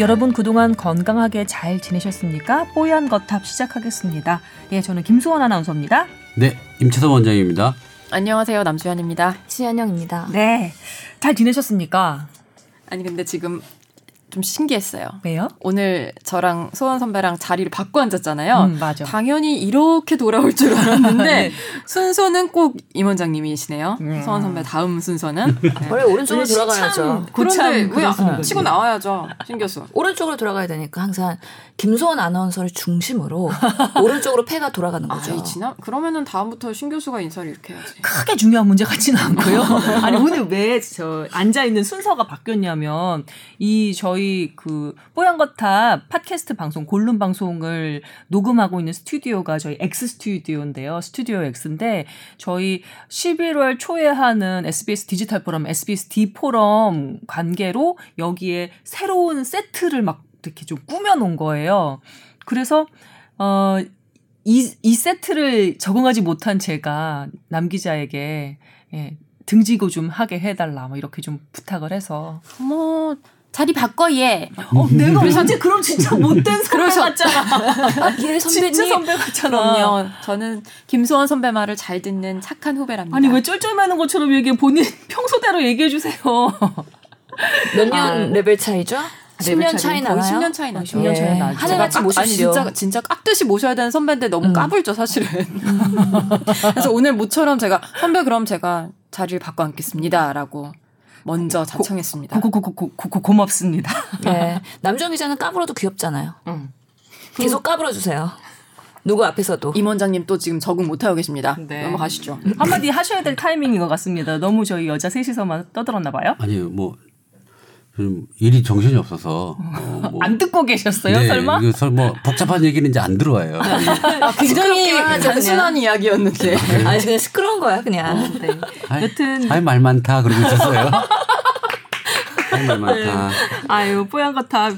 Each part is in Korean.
여러분 그동안 건강하게 잘 지내셨습니까? 뽀얀 거탑 시작하겠습니다. 예, 저는 김수원 아나운서입니다. 네, 임채선 원장입니다. 안녕하세요. 남주현입니다. 신현영입니다. 네, 잘 지내셨습니까? 아니 근데 지금 좀 신기했어요. 왜요? 오늘 저랑 소원 선배랑 자리를 바꿔 앉았잖아요. 음, 맞아. 당연히 이렇게 돌아올 줄 알았는데 순서는 꼭 임원장님이시네요. 음. 소원 선배 다음 순서는. 네. 원래 오른쪽으로 돌아가야죠. 그런데 왜 안- 치고 나와야죠, 신 교수. 오른쪽으로 돌아가야 되니까 항상 김소원 아나운서를 중심으로 오른쪽으로 패가 돌아가는 거죠. 아, 지나 그러면은 다음부터 신 교수가 인사를 이렇게 해야지. 크게 중요한 문제 같지는 않고요. 아니 오늘 왜 저 앉아 있는 순서가 바뀌었냐면 이 저희 그 뽀얀 거탑 팟캐스트 방송 골룸 방송을 녹음하고 있는 스튜디오가 저희 X 스튜디오인데요. 스튜디오 X인데 저희 11월 초에 하는 SBS 디지털 포럼, SBS D 포럼 관계로 여기에 새로운 세트를 막 이렇게 좀 꾸며 놓은 거예요. 그래서 어 이, 이 세트를 적응하지 못한 제가 남 기자에게 예, 등지고 좀 하게 해달라 뭐 이렇게 좀 부탁을 해서 뭐 자리 바꿔 얘. 어 내가 언제 그럼 진짜 못된 선배 같잖아 아, 예, 선배님. 진짜 선배 같잖아 그럼요. 저는 김소원 선배 말을 잘 듣는 착한 후배랍니다. 아니 왜 쫄쫄매는 것처럼 얘기해 본인 평소대로 얘기해 주세요 몇년 아. 레벨 차이죠? 10년 차이 거의 나나요? 10년 차이 나죠. 10년 차이 나죠. 하늘같이 깍- 아니 모십시오. 진짜 진짜 깍듯이 모셔야 되는 선배인데 너무 음. 까불죠 사실은. 그래서 오늘 모처럼 제가 선배 그럼 제가 자리를 바꿔 앉겠습니다 라고 먼저 자청했습니다. 고고고고고 고맙습니다 네. 남정 기자는 까불어도 귀엽잖아요. 응. 계속 까불어 주세요. 누구 앞에서도. 임 원장님 또 지금 적응 못하고 계십니다. 네. 넘어가시죠. 한마디 하셔야 될 타이밍인 것 같습니다 너무 저희 여자 셋이서만 떠들었나 봐요 아니 뭐 좀 일이 정신이 없어서 어, 뭐. 안 듣고 계셨어요 네, 설마 이거 설- 뭐 복잡한 얘기는 이제 안 들어와요. 아, 굉장히 시끄럽게 하죠, 단순한 이야기였는데. 아 니 그냥 시끄러운 거야 그냥. 네. 아이, 여튼 아이 말 많다 그러고 있었어요. 아이 말 많다. 아유, 뽀얀 거탑.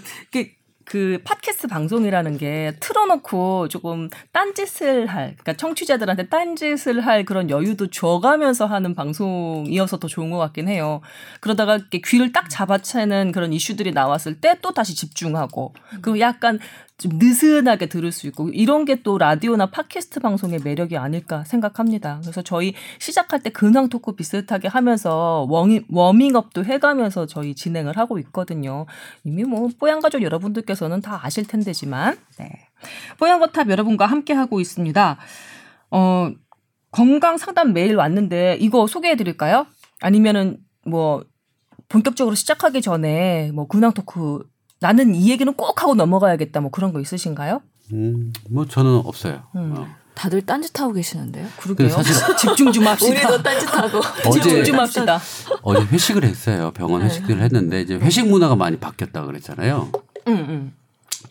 그, 그 팟캐스트 방송이라는 게 틀어놓고 조금 딴짓을 할, 그러니까 청취자들한테 딴짓을 할 그런 여유도 줘가면서 하는 방송이어서 더 좋은 것 같긴 해요. 그러다가 귀를 딱 잡아채는 그런 이슈들이 나왔을 때 또 다시 집중하고, 그리고 약간 좀 느슨하게 들을 수 있고, 이런 게 또 라디오나 팟캐스트 방송의 매력이 아닐까 생각합니다. 그래서 저희 시작할 때 근황 토크 비슷하게 하면서 워밍, 워밍업도 해가면서 저희 진행을 하고 있거든요. 이미 뭐 뽀얀 가족 여러분들께서는 다 아실 텐데지만 네. 뽀얀 거탑 여러분과 함께 하고 있습니다. 어 건강 상담 메일 왔는데 이거 소개해 드릴까요? 아니면은 뭐 본격적으로 시작하기 전에 뭐 근황 토크 나는 이 얘기는 꼭 하고 넘어가야겠다 뭐 그런 거 있으신가요? 음, 뭐 저는 없어요. 음. 어. 다들 딴짓하고 계시는데요. 그러게요. 사실 집중 좀 합시다. 우리도 딴짓하고. 집중 좀 합시다. 어제 회식을 했어요. 병원 회식을 했는데 이제 회식 문화가 많이 바뀌었다 그랬잖아요. 응, 응.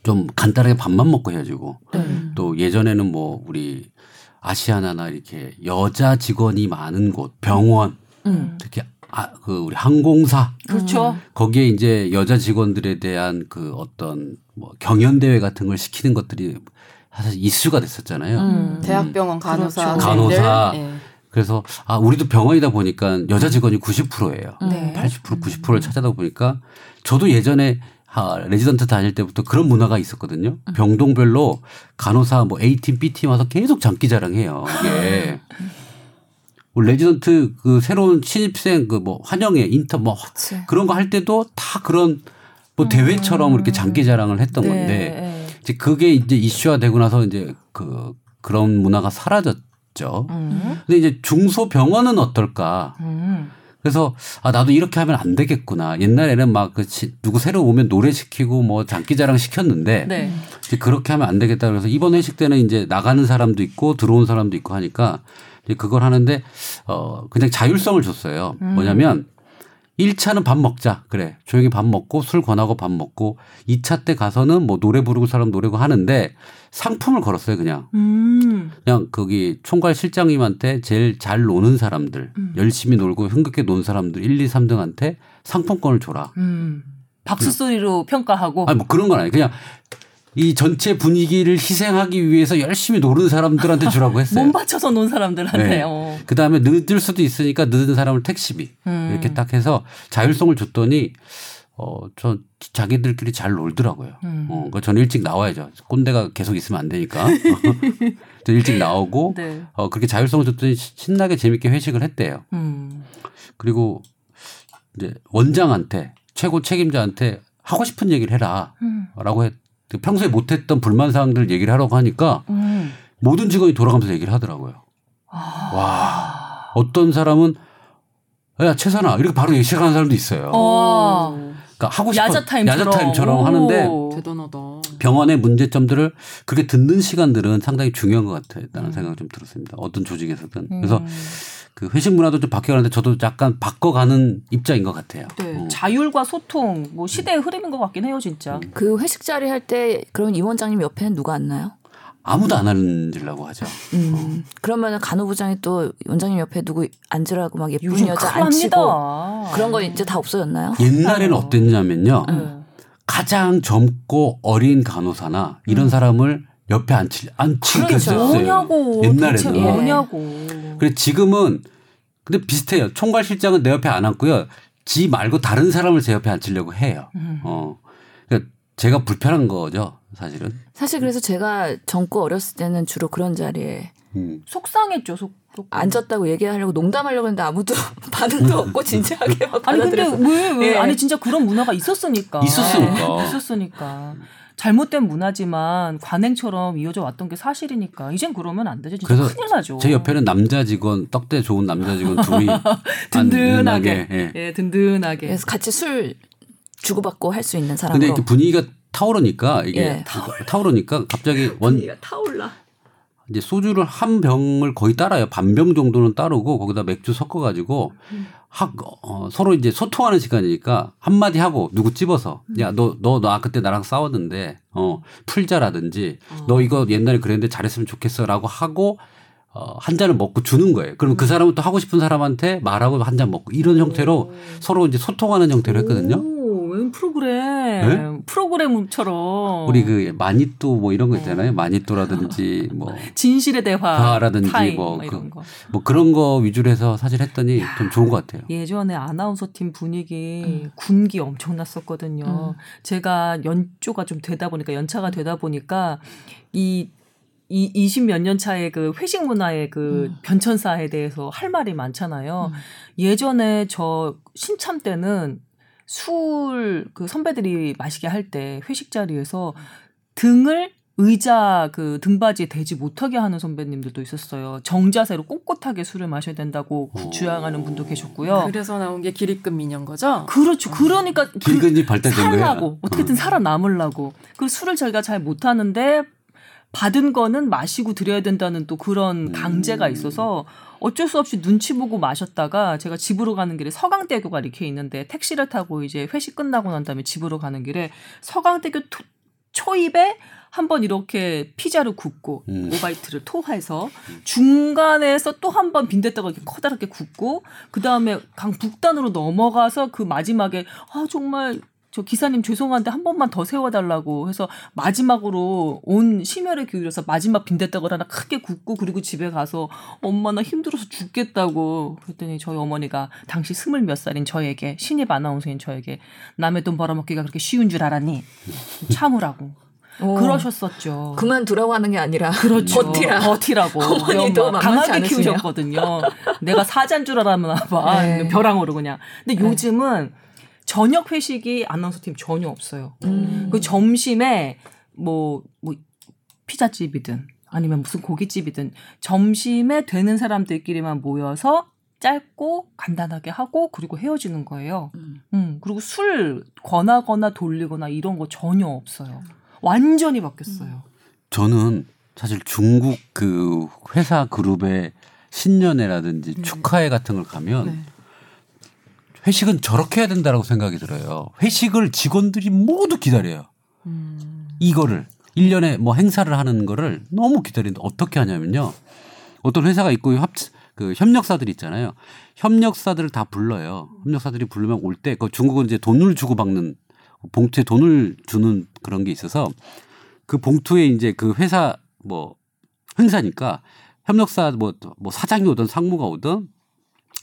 좀 간단하게 밥만 먹고 헤어지고 음. 또 예전에는 뭐 우리 아시아나나 이렇게 여자 직원이 많은 곳 병원 음. 특히 아, 그 우리 항공사 그렇죠. 거기에 이제 여자 직원들에 대한 그 어떤 뭐 경연 대회 같은 걸 시키는 것들이 사실 이슈가 됐었잖아요. 음. 대학병원 간호사, 그렇죠. 간호사. 예. 그래서 아 우리도 병원이다 보니까 여자 직원이 90%예요. 네. 80% 90%를 차지하다 보니까 저도 예전에 아, 레지던트 다닐 때부터 그런 문화가 있었거든요. 병동별로 간호사 뭐 A팀, B팀 와서 계속 장기 자랑해요. 이게. 우리 레지던트 그 새로운 신입생 그 뭐 환영회 인턴 뭐 그런 거 할 때도 다 그런 뭐 대회처럼 이렇게 장기 자랑을 했던 건데 네. 이제 그게 이제 이슈화 되고 나서 이제 그 그런 문화가 사라졌죠. 음. 근데 이제 중소 병원은 어떨까? 음. 그래서 아 나도 이렇게 하면 안 되겠구나. 옛날에는 막 그 누구 새로 오면 노래 시키고 뭐 장기자랑 시켰는데 네. 이제 그렇게 하면 안 되겠다. 그래서 이번 회식 때는 이제 나가는 사람도 있고 들어온 사람도 있고 하니까 그걸 하는데 어 그냥 자율성을 줬어요. 음. 뭐냐면 1차는 밥 먹자. 그래. 조용히 밥 먹고 술 권하고 밥 먹고 2차 때 가서는 뭐 노래 부르고 사람 노래고 하는데 상품을 걸었어요, 그냥. 음. 그냥 거기 총괄 실장님한테 제일 잘 노는 사람들, 음. 열심히 놀고 흥겹게 논 사람들 1, 2, 3등한테 상품권을 줘라. 음. 박수 소리로 평가하고. 아니 뭐 그런 건 아니에요. 그냥 이 전체 분위기를 희생하기 위해서 열심히 노는 사람들한테 주라고 했어요. 몸 바쳐서 논 사람들한테. 네. 어. 그 다음에 늦을 수도 있으니까 늦은 사람을 택시비 음. 이렇게 딱 해서 자율성을 줬더니 어, 저 자기들끼리 잘 놀더라고요. 음. 어, 그 저는 일찍 나와야죠. 꼰대가 계속 있으면 안 되니까. 저 일찍 나오고 네. 어, 그렇게 자율성을 줬더니 신나게 재밌게 회식을 했대요. 음. 그리고 이제 원장한테 최고 책임자한테 하고 싶은 얘기를 해라. 음. 라고 했, 평소에 못했던 불만 사항들 얘기를 하라고 하니까 음. 모든 직원이 돌아가면서 얘기를 하더라고요. 아. 와. 어떤 사람은 야, 최선아. 이렇게 바로 시작하는 사람도 있어요. 어. 그러니까 하고 싶은 야자 타임처럼. 야자 타임처럼 오. 하는데 대단하다. 병원의 문제점들을 그렇게 듣는 시간들은 상당히 중요한 것 같다는 음. 생각이 좀 들었습니다. 어떤 조직에서든. 음. 그래서 그 회식 문화도 좀 바뀌어가는데 저도 약간 바꿔가는 입장인 것 같아요. 네. 어. 자율과 소통, 뭐 시대의 흐름인 것 같긴 해요, 진짜. 그 회식 자리 할 때 그럼 임 원장님 옆에는 누가 앉나요? 아무도 안 앉으려고 하죠. 음. 그러면 간호부장이 또 원장님 옆에 누구 앉으라고 막 예쁜 여자 앉히고 납니다. 그런 거 이제 다 없어졌나요? 옛날에는 어땠냐면요. 네. 가장 젊고 어린 간호사나 이런 사람을 옆에 앉히, 앉히게 그렇죠. 뭐냐고. 옛날에는. 대체 예. 뭐냐고. 그래 지금은 근데 비슷해요. 총괄 실장은 내 옆에 안 앉고요. 지 말고 다른 사람을 제 옆에 앉히려고 해요. 음. 어. 그러니까 제가 불편한 거죠, 사실은. 사실 그래서 제가 젊고 어렸을 때는 주로 그런 자리에 음. 속상했죠, 속. 속. 앉았다고 얘기하려고 농담하려고 했는데 아무도 반응도 없고 진지하게 막 아니 근데. 왜 왜? 예. 아니 진짜 그런 문화가 있었으니까. 있었으니까. 있었으니까. 잘못된 문화지만 관행처럼 이어져 왔던 게 사실이니까 이젠 그러면 안 되죠. 진짜 그래서 큰일 나죠. 제 옆에는 남자 직원, 떡대 좋은 남자 직원 둘이 든든하게, 예. 예, 든든하게. 그래서 같이 술 주고받고 할 수 있는 사람으로. 근데 이렇게 분위기가 타오르니까 이게 예. 타오르니까 갑자기 원 타올라. 이제 소주를 한 병을 거의 따라요. 반 병 정도는 따르고 거기다 맥주 섞어가지고 학, 어, 서로 이제 소통하는 시간이니까 한마디 하고 누구 찝어서 야, 너, 너, 나 그때 나랑 싸웠는데 어, 풀자라든지 너 이거 옛날에 그랬는데 잘했으면 좋겠어 라고 하고 어, 한 잔을 먹고 주는 거예요. 그럼 그 사람은 또 하고 싶은 사람한테 말하고 한 잔 먹고 이런 형태로 서로 이제 소통하는 형태로 했거든요. 오, 웬 프로그램. 프로그램처럼. 우리 그 마니또 뭐 이런 거 있잖아요. 마니또라든지 뭐 진실의 대화. 대화라든지 뭐 뭐 이런 그- 거. 뭐 그런 거 위주로 해서 사실 했더니 좀 좋은 것 같아요. 예전에 아나운서 팀 분위기 음. 군기 엄청났었거든요. 음. 제가 연조가 좀 되다 보니까 연차가 되다 보니까 이이20몇년 차의 그 회식 문화의 그 음. 변천사에 대해서 할 말이 많잖아요. 음. 예전에 저 신참 때는 술 그 선배들이 마시게 할 때 회식 자리에서 등을 의자 그 등받이에 대지 못하게 하는 선배님들도 있었어요. 정자세로 꼿꼿하게 술을 마셔야 된다고 오. 주장하는 분도 계셨고요. 그래서 나온 게 기립금 민영 거죠? 그렇죠. 그러니까 그 길근이 발달된 거예요. 살라고 어떻게든 살아남으려고 그 술을 저희가 잘 못하는데 받은 거는 마시고 드려야 된다는 또 그런 음. 강제가 있어서 어쩔 수 없이 눈치 보고 마셨다가 제가 집으로 가는 길에 서강대교가 이렇게 있는데 택시를 타고 이제 회식 끝나고 난 다음에 집으로 가는 길에 서강대교 토- 초입에 한번 이렇게 피자를 굽고 음. 오바이트를 토해서 중간에서 또 한 번 빈대떡을 이렇게 커다랗게 굽고 그 다음에 강 북단으로 넘어가서 그 마지막에 아 정말 저 기사님 죄송한데 한 번만 더 세워달라고 해서 마지막으로 온 심혈을 기울여서 마지막 빈대떡을 하나 크게 굽고 그리고 집에 가서 엄마 나 힘들어서 죽겠다고 그랬더니 저희 어머니가 당시 스물 몇 살인 저에게 신입 아나운서인 저에게 남의 돈 벌어먹기가 그렇게 쉬운 줄 알았니 참으라고 오. 그러셨었죠. 그만 두라고 하는 게 아니라 그렇죠. 버티라. 버티라고. 어머니도 강하게 않으시네요. 키우셨거든요. 내가 사자인 줄 알았나 봐. 네. 벼랑으로 그냥. 근데 네. 요즘은 저녁 회식이 아나운서 팀 전혀 없어요. 음. 그 점심에 뭐, 뭐, 피자집이든 아니면 무슨 고깃집이든 점심에 되는 사람들끼리만 모여서 짧고 간단하게 하고 그리고 헤어지는 거예요. 음. 음, 그리고 술 권하거나 돌리거나 이런 거 전혀 없어요. 완전히 바뀌었어요. 저는 사실 중국 그 회사 그룹의 신년회라든지 네. 축하회 같은 걸 가면 네. 회식은 저렇게 해야 된다라고 생각이 들어요. 회식을 직원들이 모두 기다려요. 음. 이거를 1년에 뭐 행사를 하는 거를 너무 기다리는데 어떻게 하냐면요. 어떤 회사가 있고 합, 그 협력사들 있잖아요. 협력사들을 다 불러요. 협력사들이 부르면 올 때 그 중국은 이제 돈을 주고 받는 봉투에 돈을 주는 그런 게 있어서 그 봉투에 이제 그 회사 뭐 행사니까 협력사 뭐, 뭐 사장이 오든 상무가 오든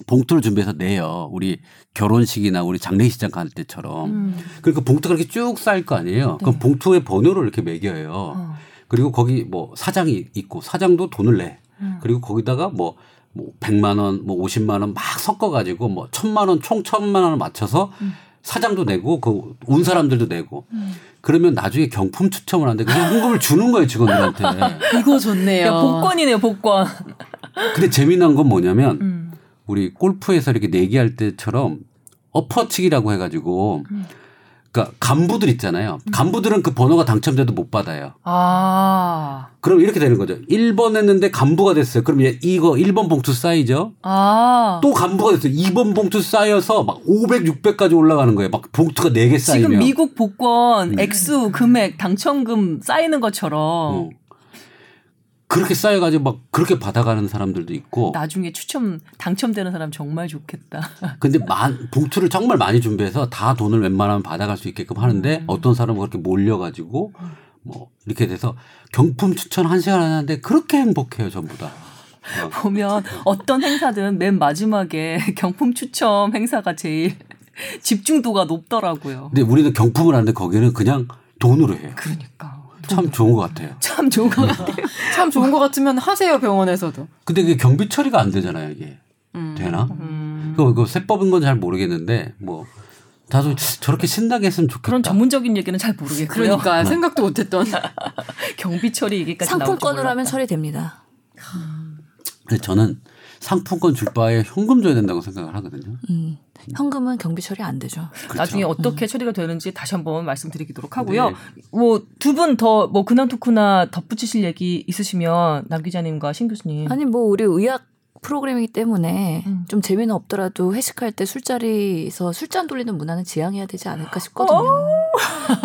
봉투를 준비해서 내요. 우리 결혼식이나 우리 장례식장 갈 때처럼. 음. 그러니까 봉투가 이렇게 쭉 쌓일 거 아니에요. 그럼 봉투에 번호를 이렇게 매겨요. 어. 그리고 거기 뭐 사장이 있고 사장도 돈을 내. 음. 그리고 거기다가 뭐, 뭐 100만 원, 뭐 50만 원 막 섞어 가지고 뭐 1000만 원, 총 1000만 원을 맞춰서 사장도 내고 그 온 사람들도 내고. 그러면 나중에 경품 추첨을 하는데 그냥 헌금을 주는 거예요, 직원들한테. 이거 좋네요. 야, 복권이네요, 복권. 근데 재미난 건 뭐냐면 음. 우리 골프에서 이렇게 내기할 때처럼 엎어치기라고 해가지고 그러니까 간부들 있잖아요. 간부들은 그 번호가 당첨돼도 못 받아요. 아. 그럼 이렇게 되는 거죠. 1번 했는데 간부가 됐어요. 그럼 얘 이거 1번 봉투 쌓이죠. 아. 또 간부가 됐어요. 2번 봉투 쌓여서 막 500, 600까지 올라가는 거예요. 막 봉투가 4개 쌓이면. 지금 미국 복권 액수 금액 당첨금 쌓이는 것처럼 어. 그렇게 쌓여가지고 막 그렇게 받아가는 사람들도 있고. 나중에 추첨 당첨되는 사람 정말 좋겠다. 근데 만, 봉투를 정말 많이 준비해서 다 돈을 웬만하면 받아갈 수 있게끔 하는데 어떤 사람은 그렇게 몰려가지고 뭐 이렇게 돼서 경품 추천 한 시간 하는데 그렇게 행복해요 전부 다. 어. 보면 어떤 행사든 맨 마지막에 경품 추첨 행사가 제일 집중도가 높더라고요. 근데 우리는 경품을 하는데 거기는 그냥 돈으로 해요. 그러니까 참 좋은 것 같아요. 참 좋은 것 같아요. 참 좋은 것 같으면 하세요 병원에서도. 근데 그게 경비 처리가 안 되잖아요 이게 음. 되나? 음. 그거, 그거 세법인 건 잘 모르겠는데 뭐 나도 저렇게 신나게 했으면 좋겠다. 그런 전문적인 얘기는 잘 모르겠고요. 그러니까 생각도 못했던. 경비 처리 얘기까지 상품권으로 하면 줄 처리됩니다. 근데 저는 상품권 줄 바에 현금 줘야 된다고 생각을 하거든요. 음. 현금은 경비 처리 안 되죠. 몰랐어요. 나중에 어떻게 처리가 되는지 다시 한번 말씀드리도록 하고요. 네. 뭐두 분 더 뭐 근황 토크나 덧붙이실 얘기 있으시면 남 기자님과 신 교수님. 아니 뭐 우리 의학 프로그램이기 때문에 음. 좀 재미는 없더라도 회식할 때 술자리에서 술잔 돌리는 문화는 지양해야 되지 않을까 싶거든요. 어.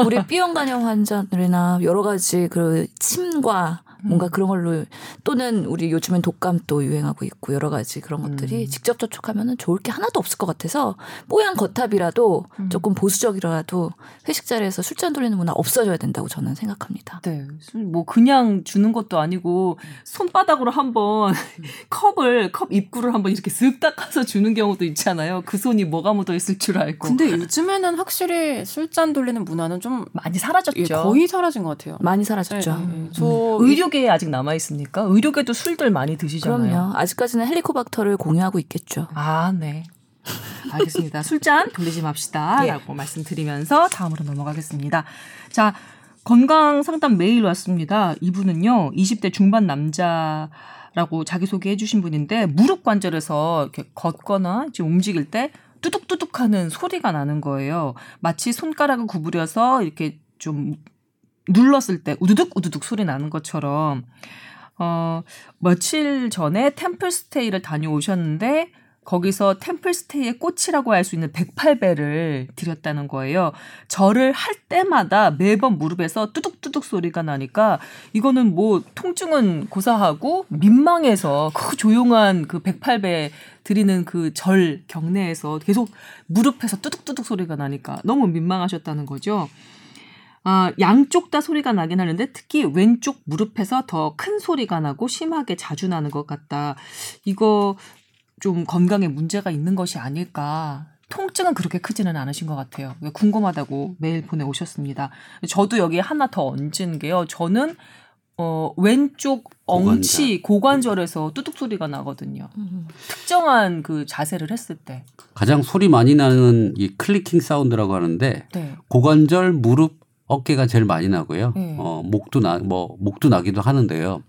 우리 B형 간염 환자들이나 여러 가지 그 침과 음. 뭔가 그런 걸로 또는 우리 요즘엔 독감도 유행하고 있고 여러 가지 그런 것들이 음. 직접 접촉하면은 좋을 게 하나도 없을 것 같아서 뽀얀 겉탑이라도 음. 조금 보수적이라도 회식 자리에서 술잔 돌리는 문화 없어져야 된다고 저는 생각합니다. 네. 술뭐 그냥 주는 것도 아니고 손바닥으로 한번 컵을 컵 입구를 한번 이렇게 쓱 닦아서 주는 경우도 있잖아요. 그 손이 뭐가 묻어 있을 줄 알고. 근데 요즘에는 확실히 술잔 돌리는 문화는 좀 많이 사라졌죠. 예, 거의 사라진 것 같아요. 많이 사라졌죠. 네, 네. 저 의료 계에 아직 남아 있습니까? 의료계도 술들 많이 드시잖아요. 그럼요. 아직까지는 헬리코박터를 공유하고 있겠죠. 아, 네. 알겠습니다. 술잔 돌리지 맙시다. 예. 라고 말씀드리면서 다음으로 넘어가겠습니다. 자, 건강 상담 메일 왔습니다. 이분은요, 20대 중반 남자 라고 자기소개 해 주신 분인데, 무릎 관절에서 이렇게 걷거나 이제 움직일 때 뚜둑뚜둑 하는 소리가 나는 거예요. 마치 손가락을 구부려서 이렇게 좀 눌렀을 때 우두둑 우두둑 소리 나는 것처럼 어 며칠 전에 템플스테이를 다녀오셨는데 거기서 템플스테이의 꽃이라고 할 수 있는 108배를 드렸다는 거예요. 절을 할 때마다 매번 무릎에서 뚜둑뚜둑 소리가 나니까 이거는 뭐 통증은 고사하고 민망해서 그 조용한 그 108배 드리는 그 절 경내에서 계속 무릎에서 뚜둑뚜둑 소리가 나니까 너무 민망하셨다는 거죠. 아, 양쪽 다 소리가 나긴 하는데 특히 왼쪽 무릎에서 더 큰 소리가 나고 심하게 자주 나는 것 같다. 이거 좀 건강에 문제가 있는 것이 아닐까. 통증은 그렇게 크지는 않으신 것 같아요. 궁금하다고 메일 보내오셨습니다. 저도 여기에 하나 더 얹은 게요. 저는 어, 왼쪽 엉치 고관절 에서 뚜둑 소리가 나거든요. 특정한 그 자세를 했을 때. 가장 소리 많이 나는 이 클리킹 사운드라고 하는데 네. 고관절, 무릎, 어깨가 제일 많이 나고요. 네. 어, 목도 나, 뭐, 목도 나기도 하는데요.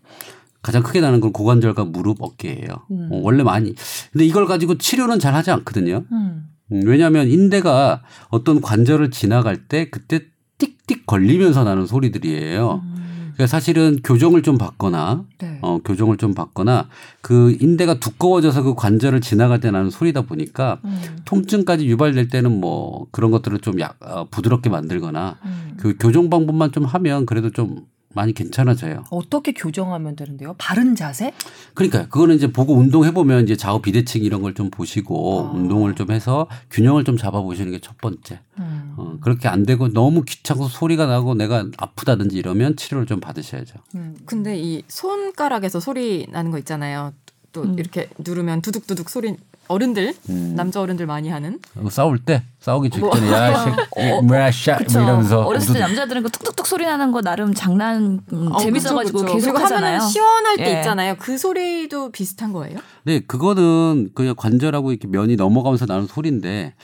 가장 크게 나는 건 고관절과 무릎, 어깨예요. 음. 어, 원래 많이. 근데 이걸 가지고 치료는 잘 하지 않거든요. 음. 음, 왜냐하면 인대가 어떤 관절을 지나갈 때 그때 띡띡 걸리면서 나는 소리들이에요. 음. 그러니까 사실은 교정을 좀 받거나 네. 어, 교정을 좀 받거나 그 인대가 두꺼워져서 그 관절을 지나갈 때 나는 소리다 보니까 음. 통증까지 유발될 때는 뭐 그런 것들을 좀 약, 어, 부드럽게 만들거나 음. 그 교정 방법만 좀 하면 그래도 좀 많이 괜찮아져요. 어떻게 교정하면 되는데요? 바른 자세? 그러니까 그거는 이제 보고 운동해 보면 이제 좌우 비대칭 이런 걸 좀 보시고 아. 운동을 좀 해서 균형을 좀 잡아 보시는 게 첫 번째. 음. 어, 그렇게 안 되고 너무 귀찮고 소리가 나고 내가 아프다든지 이러면 치료를 좀 받으셔야죠. 음. 근데 이 손가락에서 소리 나는 거 있잖아요. 또 음. 이렇게 누르면 두둑두둑 소리 어른들 음. 남자 어른들 많이 하는 그리고 싸울 때 싸우기 뭐. 직전에 야 새끼 뭐야 샤 그쵸. 뭐 이러면서 어렸을 때 남자들은 그 툭툭툭 소리 나는 거 나름 장난 음, 어, 재밌어가지고 그쵸, 그쵸. 계속 하잖아요. 시원할 때 예. 있잖아요. 그 소리도 비슷한 거예요? 네, 그거는 그냥 관절하고 이렇게 면이 넘어가면서 나는 소리인데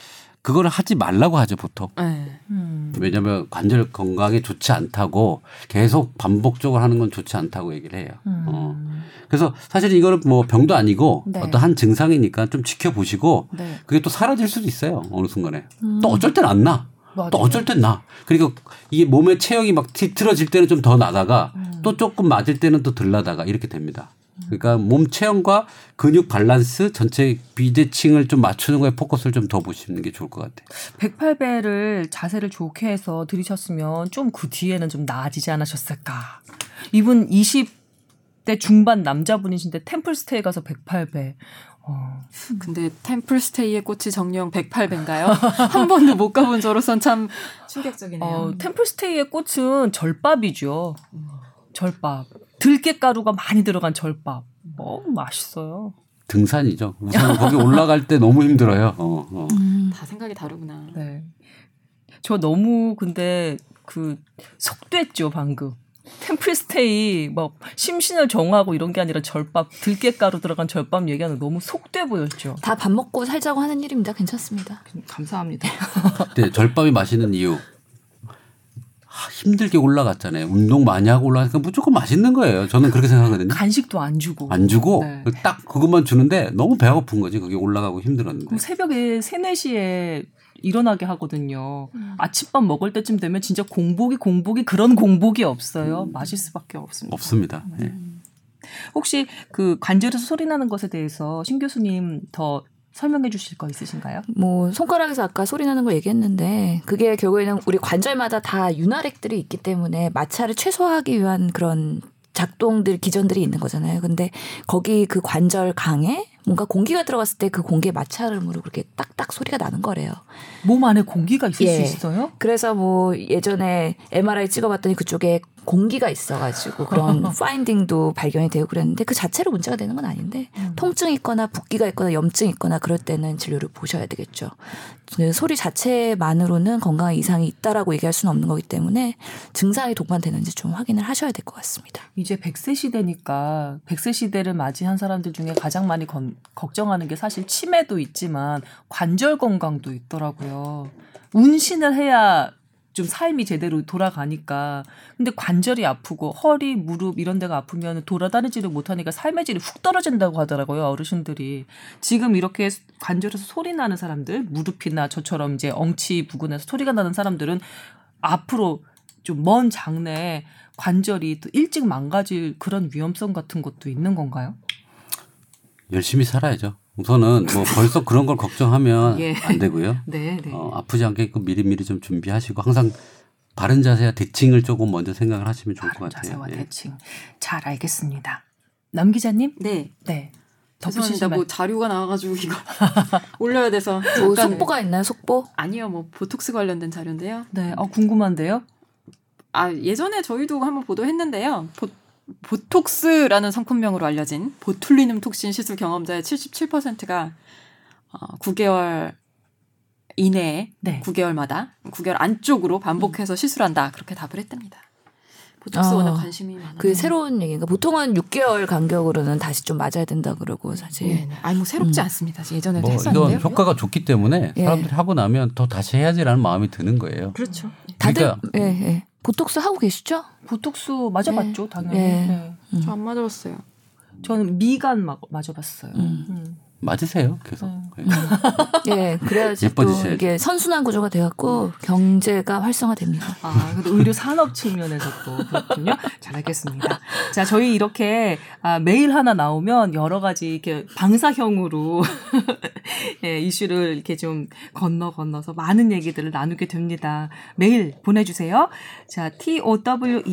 그거를 하지 말라고 하죠 보통. 네. 음. 왜냐하면 관절 건강에 좋지 않다고 계속 반복적으로 하는 건 좋지 않다고 얘기를 해요. 음. 어. 그래서 사실 이거는 뭐 병도 아니고 네. 어떤 한 증상이니까 좀 지켜보시고 네. 그게 또 사라질 수도 있어요 어느 순간에. 음. 또 어쩔 땐 안 나. 맞아요. 또 어쩔 땐 나. 그리고 이게 몸의 체형이 막 뒤틀어질 때는 좀 더 나다가 음. 또 조금 맞을 때는 또 덜 나다가 이렇게 됩니다. 그러니까 몸 체형과 근육 밸런스 전체 비대칭을 좀 맞추는 거에 포커스를 좀 더 보시는 게 좋을 것 같아요. 108배를 자세를 좋게 해서 들이셨으면 좀 그 뒤에는 좀 나아지지 않으셨을까. 이분 20대 중반 남자분이신데 템플스테이 가서 108배. 어. 근데 템플스테이의 꽃이 정령 108배인가요? 한 번도 못 가본 저로선 참 충격적이네요. 어, 템플스테이의 꽃은 절밥이죠. 절밥. 들깨가루가 많이 들어간 절밥. 어, 맛있어요. 등산이죠. 우선 거기 올라갈 때 너무 힘들어요. 어, 어. 음. 다 생각이 다르구나. 네. 저 너무 근데 그 속됐죠, 방금. 템플스테이 뭐 심신을 정화하고 이런 게 아니라 절밥 들깨가루 들어간 절밥 얘기하는 거 너무 속돼 보였죠. 다 밥 먹고 살자고 하는 일입니다. 괜찮습니다. 감사합니다. 근데 절밥이 맛있는 이유. 아, 힘들게 올라갔잖아요. 운동 많이 하고 올라가니까 무조건 맛있는 거예요. 저는 그렇게 생각하거든요. 간식도 안 주고. 안 주고 네. 딱 그것만 주는데 너무 배가 고픈 거지. 그게 올라가고 힘들었는데. 새벽에 3, 4시에 일어나게 하거든요. 아침밥 먹을 때쯤 되면 진짜 공복이 공복이 그런 공복이 없어요. 마실 수밖에 없습니다. 없습니다. 네. 혹시 그 관절에서 소리 나는 것에 대해서 신 교수님 더 설명해 주실 거 있으신가요? 뭐 손가락에서 아까 소리 나는 걸 얘기했는데 그게 결국에는 우리 관절마다 다 윤활액들이 있기 때문에 마찰을 최소화하기 위한 그런 작동들 기전들이 있는 거잖아요. 근데 거기 그 관절 강에 뭔가 공기가 들어갔을 때 그 공기의 마찰음으로 그렇게 딱딱 소리가 나는 거래요. 몸 안에 공기가 있을 예. 수 있어요? 그래서 뭐 예전에 MRI 찍어봤더니 그쪽에 공기가 있어가지고 그런 파인딩도 발견이 되고 그랬는데 그 자체로 문제가 되는 건 아닌데 통증이 있거나 붓기가 있거나 염증이 있거나 그럴 때는 진료를 보셔야 되겠죠. 그 소리 자체만으로는 건강에 이상이 있다라고 얘기할 수는 없는 거기 때문에 증상이 동반되는지 좀 확인을 하셔야 될 것 같습니다. 이제 100세 시대니까 100세 시대를 맞이한 사람들 중에 가장 많이 건- 걱정하는 게 사실 치매도 있지만 관절 건강도 있더라고요. 운신을 해야 좀 삶이 제대로 돌아가니까. 근데 관절이 아프고 허리, 무릎 이런 데가 아프면 돌아다니지를 못하니까 삶의 질이 훅 떨어진다고 하더라고요. 어르신들이. 지금 이렇게 관절에서 소리 나는 사람들, 무릎이나 저처럼 이제 엉치 부근에서 소리가 나는 사람들은 앞으로 좀 먼 장래에 관절이 또 일찍 망가질 그런 위험성 같은 것도 있는 건가요? 열심히 살아야죠. 우선은 뭐 벌써 그런 걸 걱정하면 예. 안 되고요. 네, 네. 어, 아프지 않게끔 미리미리 좀 준비하시고 항상 바른 자세와 대칭을 조금 먼저 생각을 하시면 좋을 것 같아요. 자세와 예. 대칭. 잘 알겠습니다. 남 기자님? 네. 네. 죄송합니다. 뭐 말. 자료가 나와가지고 이거 올려야 돼서 뭐 속보가 있나요? 속보? 아니요, 뭐 보톡스 관련된 자료인데요. 네. 어, 궁금한데요? 아 예전에 저희도 한번 보도했는데요. 보, 보톡스라는 상품명으로 알려진 보툴리눔 톡신 시술 경험자의 77%가 어, 9개월 이내에 네. 9개월마다 9개월 안쪽으로 반복해서 시술한다 그렇게 답을 했답니다. 보톡스 아, 워낙 관심이 많아요. 그게 새로운 얘기인가? 보통은 6개월 간격으로는 다시 좀 맞아야 된다 그러고 사실. 네, 네. 아니 뭐 새롭지 않습니다. 예전에도 뭐 했었는데요. 이건 효과가 좋기 때문에 예. 사람들이 하고 나면 더 다시 해야지라는 마음이 드는 거예요. 그렇죠. 다들 그러니까 예, 예. 보톡스 하고 계시죠? 보톡스 맞아봤죠, 당연히. 네. 네. 저안 맞아봤어요. 저는 미간 막 맞아봤어요. 음. 음. 맞으세요 계속. 음. 예. 예, 그래야지 또 예뻐지셔야죠. 이게 선순환 구조가 돼갖고 경제가 활성화됩니다. 아, 근데 의료 산업 측면에서 또 그렇군요. 잘 알겠습니다. 자, 저희 이렇게 아, 메일 하나 나오면 여러 가지 이렇게 방사형으로 예, 이슈를 이렇게 좀 건너 건너서 많은 얘기들을 나누게 됩니다. 메일 보내주세요. 자, tower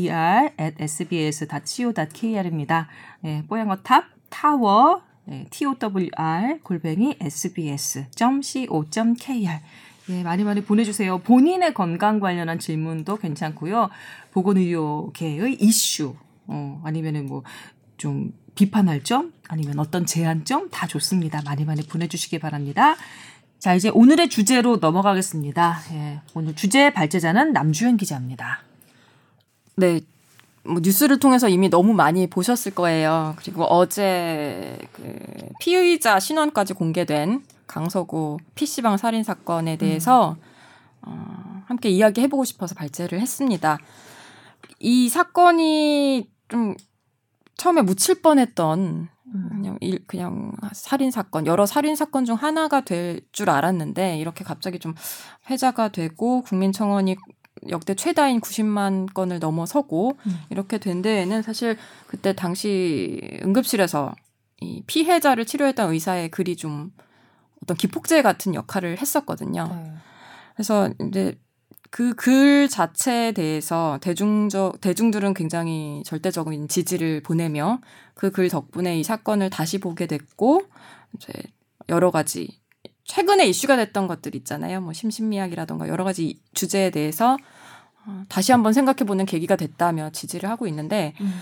at sbs.co.kr입니다. 예, 뽀양어탑 타워 네, TOWR 골뱅이 sbs.co.kr 예, 많이 많이 보내주세요. 본인의 건강 관련한 질문도 괜찮고요. 보건의료계의 이슈, 어, 아니면은 뭐, 좀 비판할 점 아니면 어떤 제안점 다 좋습니다. 많이 많이 보내주시기 바랍니다. 자 이제 오늘의 주제로 넘어가겠습니다. 예, 오늘 주제 발제자는 남주현 기자입니다. 네. 뭐 뉴스를 통해서 이미 너무 많이 보셨을 거예요. 그리고 어제 그 피의자 신원까지 공개된 강서구 PC방 살인 사건에 대해서 어, 함께 이야기해 보고 싶어서 발제를 했습니다. 이 사건이 좀 처음에 묻힐 뻔했던 그냥 일, 그냥 살인 사건 여러 살인 사건 중 하나가 될 줄 알았는데 이렇게 갑자기 좀 회자가 되고 국민청원이 역대 최다인 90만 건을 넘어서고 음. 이렇게 된 데에는 사실 그때 당시 응급실에서 이 피해자를 치료했던 의사의 글이 좀 어떤 기폭제 같은 역할을 했었거든요. 네. 그래서 이제 그 글 자체에 대해서 대중적 대중들은 굉장히 절대적인 지지를 보내며 그 글 덕분에 이 사건을 다시 보게 됐고 이제 여러 가지 최근에 이슈가 됐던 것들 있잖아요. 뭐 심신미약이라던가 여러 가지 주제에 대해서 어, 다시 한번 생각해보는 계기가 됐다며 지지를 하고 있는데, 음.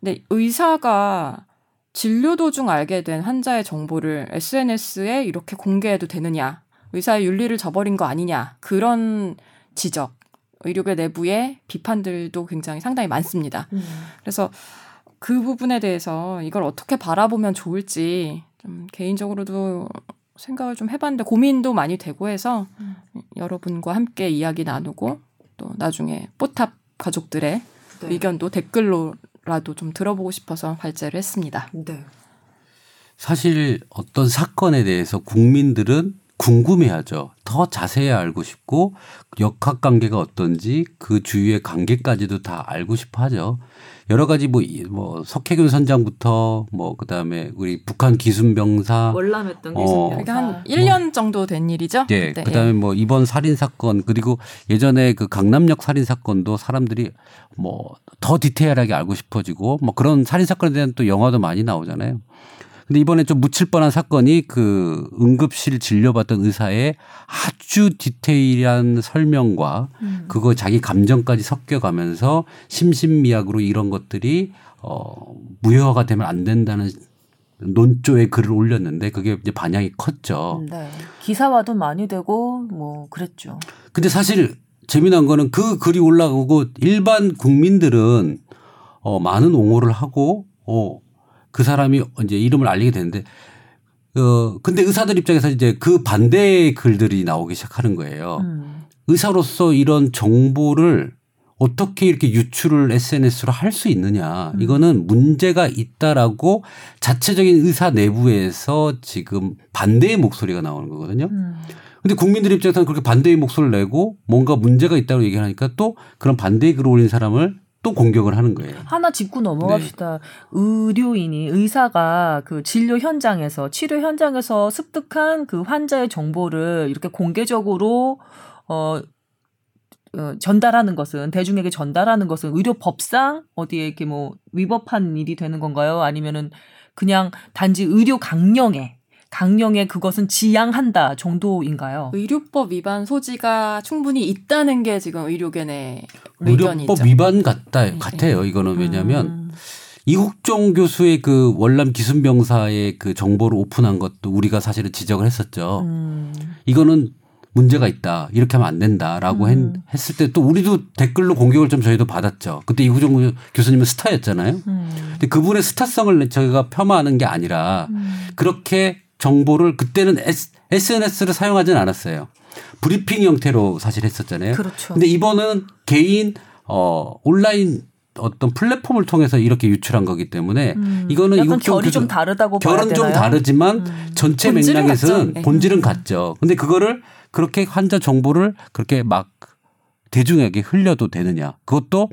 근데 의사가 진료 도중 알게 된 환자의 정보를 SNS에 이렇게 공개해도 되느냐, 의사의 윤리를 저버린 거 아니냐 그런 지적, 의료계 내부의 비판들도 굉장히 상당히 많습니다. 음. 그래서 그 부분에 대해서 이걸 어떻게 바라보면 좋을지 좀 개인적으로도 생각을 좀 해봤는데 고민도 많이 되고 해서 음. 여러분과 함께 이야기 나누고 또 나중에 뽀탑 가족들의 네. 의견도 댓글로라도 좀 들어보고 싶어서 발제를 했습니다. 네. 사실 어떤 사건에 대해서 국민들은 궁금해하죠. 더 자세히 알고 싶고 역학 관계가 어떤지 그 주위의 관계까지도 다 알고 싶어 하죠. 여러 가지 뭐, 이- 뭐 석혜균 선장부터 뭐 그다음에 우리 북한 기순병사 월남했던 어. 기승 그러니까 한 1년 정도 된 일이죠. 예, 그때. 그다음에 뭐 이번 살인 사건 그리고 예전에 그 강남역 살인 사건도 사람들이 뭐 더 디테일하게 알고 싶어지고 뭐 그런 살인 사건에 대한 또 영화도 많이 나오잖아요. 근데 이번에 좀 묻힐 뻔한 사건이 그 응급실 진료받던 의사의 아주 디테일한 설명과 음. 그거 자기 감정까지 섞여가면서 심신미약으로 이런 것들이 어 무효화가 되면 안 된다는 논조의 글을 올렸는데 그게 이제 반향이 컸죠. 네. 기사화도 많이 되고 뭐 그랬죠. 근데 사실 재미난 거는 그 글이 올라오고 일반 국민들은 어 많은 옹호를 하고 어 그 사람이 이제 이름을 알리게 되는데 어 근데 의사들 입장에서 이제 그 반대의 글들이 나오기 시작하는 거예요. 음. 의사로서 이런 정보를 어떻게 이렇게 유출을 SNS로 할 수 있느냐. 이거는 문제가 있다라고 자체적인 의사 내부에서 지금 반대의 목소리가 나오는 거거든요. 음. 근데 국민들 입장에서는 그렇게 반대의 목소리를 내고 뭔가 문제가 있다고 얘기하니까 또 그런 반대의 글을 올린 사람을 또 공격을 하는 거예요. 하나 짚고 넘어갑시다. 의료인이 의사가 그 진료 현장에서 치료 현장에서 습득한 그 환자의 정보를 이렇게 공개적으로 어, 어 전달하는 것은 대중에게 전달하는 것은 의료법상 어디에 이렇게 뭐 위법한 일이 되는 건가요? 아니면은 그냥 단지 의료 강령에 강령에 그것은 지양한다 정도인가요? 의료법 위반 소지가 충분히 있다는 게 지금 의료계 내 의견이죠. 의료법 위반 같다 네. 같아요. 이거는 왜냐하면 음. 이국종 교수의 그 월남 기순병사의 그 정보를 오픈한 것도 우리가 사실은 지적을 했었죠. 음. 이거는 문제가 있다. 이렇게 하면 안 된다라고 음. 했, 을 때 또 우리도 댓글로 공격을 좀 저희도 받았죠. 그때 이국종 교수님은 스타였잖아요. 음. 근데 그분의 스타성을 저희가 폄하하는 게 아니라 음. 그렇게 정보를 그때는 SNS를 사용하지는 않았어요. 브리핑 형태로 사실 했었잖아요. 그렇죠. 근데 이번은 개인 어 온라인 어떤 플랫폼을 통해서 이렇게 유출한 거기 때문에 음. 이거는 이국종 결이 교수- 좀 다르다고 결은 좀? 다르지만 음. 전체 본질은 맥락에서는 같죠. 네. 본질은 같죠. 근데 그거를 그렇게 환자 정보를 그렇게 막 대중에게 흘려도 되느냐. 그것도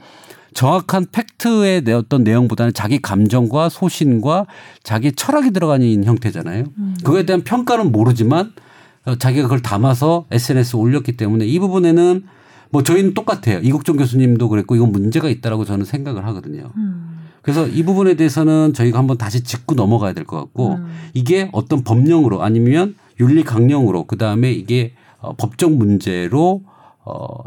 정확한 팩트의 내 어떤 내용보다는 자기 감정과 소신과 자기 철학이 들어가는 형태잖아요. 음. 그거에 대한 평가는 모르지만 어, 자기가 그걸 담아서 SNS에 올렸기 때문에 이 부분에는 뭐 저희는 똑같아요. 이국종 교수님도 그랬고 이건 문제가 있다라고 저는 생각을 하거든요. 음. 그래서 이 부분에 대해서는 저희가 한번 다시 짚고 넘어가야 될 것 같고 음. 이게 어떤 법령으로 아니면 윤리 강령으로 그 다음에 이게 어, 법적 문제로 어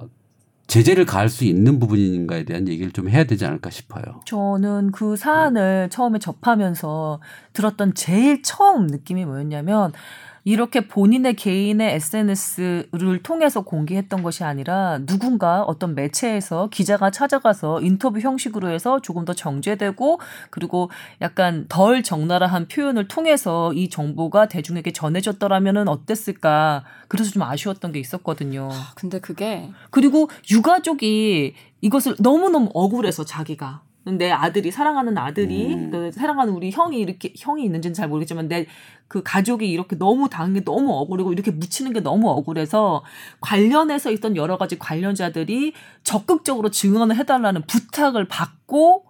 제재를 가할 수 있는 부분인가에 대한 얘기를 좀 해야 되지 않을까 싶어요. 저는 그 사안을 처음에 접하면서 들었던 제일 처음 느낌이 뭐였냐면 이렇게 본인의 개인의 SNS를 통해서 공개했던 것이 아니라 누군가 어떤 매체에서 기자가 찾아가서 인터뷰 형식으로 해서 조금 더 정제되고 그리고 약간 덜 적나라한 표현을 통해서 이 정보가 대중에게 전해졌더라면은 어땠을까. 그래서 좀 아쉬웠던 게 있었거든요. 근데 그게 그리고 유가족이 이것을 너무너무 억울해서 자기가 내 아들이 사랑하는 아들이 음. 그 사랑하는 우리 형이 이렇게 형이 있는지는 잘 모르겠지만 내 그 가족이 이렇게 너무 당한 게 너무 억울하고 이렇게 묻히는 게 너무 억울해서 관련해서 있던 여러 가지 관련자들이 적극적으로 증언을 해달라는 부탁을 받고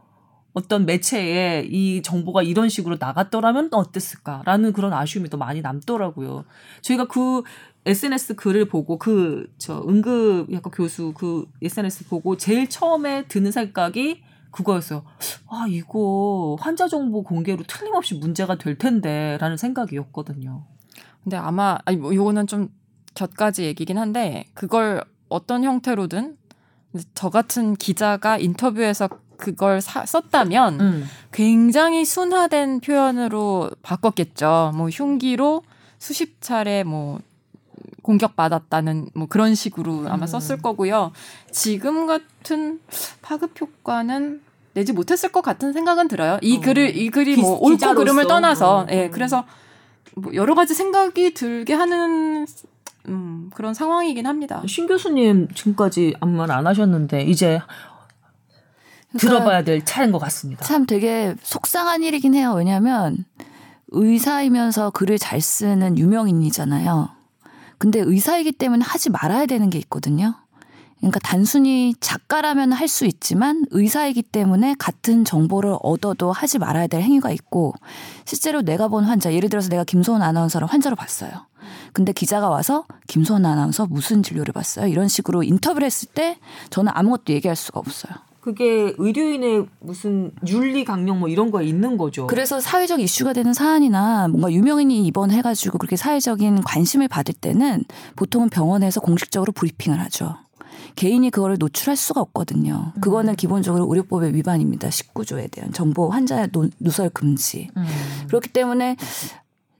어떤 매체에 이 정보가 이런 식으로 나갔더라면 어땠을까라는 그런 아쉬움이 더 많이 남더라고요. 저희가 그 SNS 글을 보고 그 저 응급의학과 교수 그 SNS 보고 제일 처음에 드는 생각이 그거였어요. 아 이거 환자 정보 공개로 틀림없이 문제가 될 텐데 라는 생각이었거든요. 근데 아마 아니 뭐 요거는 좀 곁가지 얘기긴 한데 그걸 어떤 형태로든 저 같은 기자가 인터뷰에서 그걸 사, 썼다면 음. 굉장히 순화된 표현으로 바꿨겠죠. 뭐 흉기로 수십 차례 뭐 공격받았다는 뭐 그런 식으로 아마 음. 썼을 거고요. 지금 같은 파급 효과는 내지 못했을 것 같은 생각은 들어요. 이 어. 글을 이 글이 기- 뭐 옳고. 그름을 떠나서 음. 예 그래서 뭐 여러 가지 생각이 들게 하는 음, 그런 상황이긴 합니다. 신 교수님 지금까지 아무 말 안 하셨는데 이제 들어봐야 될 차인 것 같습니다. 참 되게 속상한 일이긴 해요. 왜냐하면 의사이면서 글을 잘 쓰는 유명인이잖아요. 근데 의사이기 때문에 하지 말아야 되는 게 있거든요. 그러니까 단순히 작가라면 할 수 있지만 의사이기 때문에 같은 정보를 얻어도 하지 말아야 될 행위가 있고 실제로 내가 본 환자 예를 들어서 내가 김소은 아나운서를 환자로 봤어요. 근데 기자가 와서 김소은 아나운서 무슨 진료를 봤어요? 이런 식으로 인터뷰를 했을 때 저는 아무것도 얘기할 수가 없어요. 그게 의료인의 무슨 윤리 강령 뭐 이런 거 있는 거죠. 그래서 사회적 이슈가 되는 사안이나 뭔가 유명인이 입원해가지고 그렇게 사회적인 관심을 받을 때는 보통은 병원에서 공식적으로 브리핑을 하죠. 개인이 그거를 노출할 수가 없거든요. 그거는 기본적으로 의료법의 위반입니다. 19조에 대한 정보 환자 노- 누설 금지. 음. 그렇기 때문에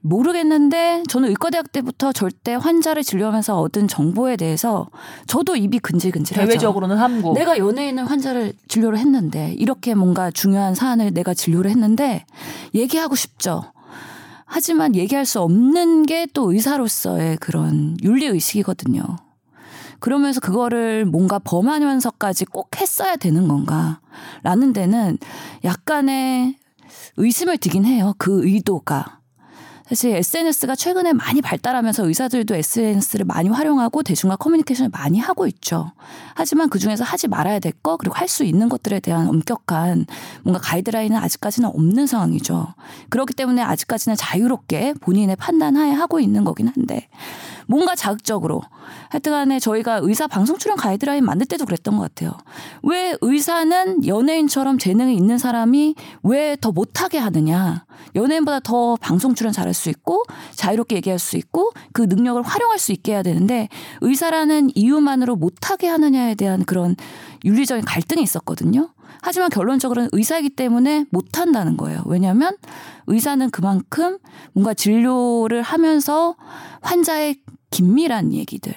모르겠는데 저는 의과대학 때부터 절대 환자를 진료하면서 얻은 정보에 대해서 저도 입이 근질근질하죠. 대외적으로는 함고 내가 연예인을 환자를 진료를 했는데 이렇게 뭔가 중요한 사안을 내가 진료를 했는데 얘기하고 싶죠. 하지만 얘기할 수 없는 게 또 의사로서의 그런 윤리 의식이거든요. 그러면서 그거를 뭔가 범하면서까지 꼭 했어야 되는 건가? 라는 데는 약간의 의심을 드긴 해요. 그 의도가. 사실 SNS가 최근에 많이 발달하면서 의사들도 SNS를 많이 활용하고 대중과 커뮤니케이션을 많이 하고 있죠. 하지만 그 중에서 하지 말아야 될 거, 그리고 할 수 있는 것들에 대한 엄격한 뭔가 가이드라인은 아직까지는 없는 상황이죠. 그렇기 때문에 아직까지는 자유롭게 본인의 판단하에 하고 있는 거긴 한데, 뭔가 자극적으로. 하여튼 간에 저희가 의사 방송 출연 가이드라인 만들 때도 그랬던 것 같아요. 왜 의사는 연예인처럼 재능이 있는 사람이 왜 더 못하게 하느냐. 연예인보다 더 방송 출연 잘할 수 있고 자유롭게 얘기할 수 있고 그 능력을 활용할 수 있게 해야 되는데 의사라는 이유만으로 못하게 하느냐에 대한 그런 윤리적인 갈등이 있었거든요. 하지만 결론적으로는 의사이기 때문에 못한다는 거예요. 왜냐하면 의사는 그만큼 뭔가 진료를 하면서 환자의 긴밀한 얘기들,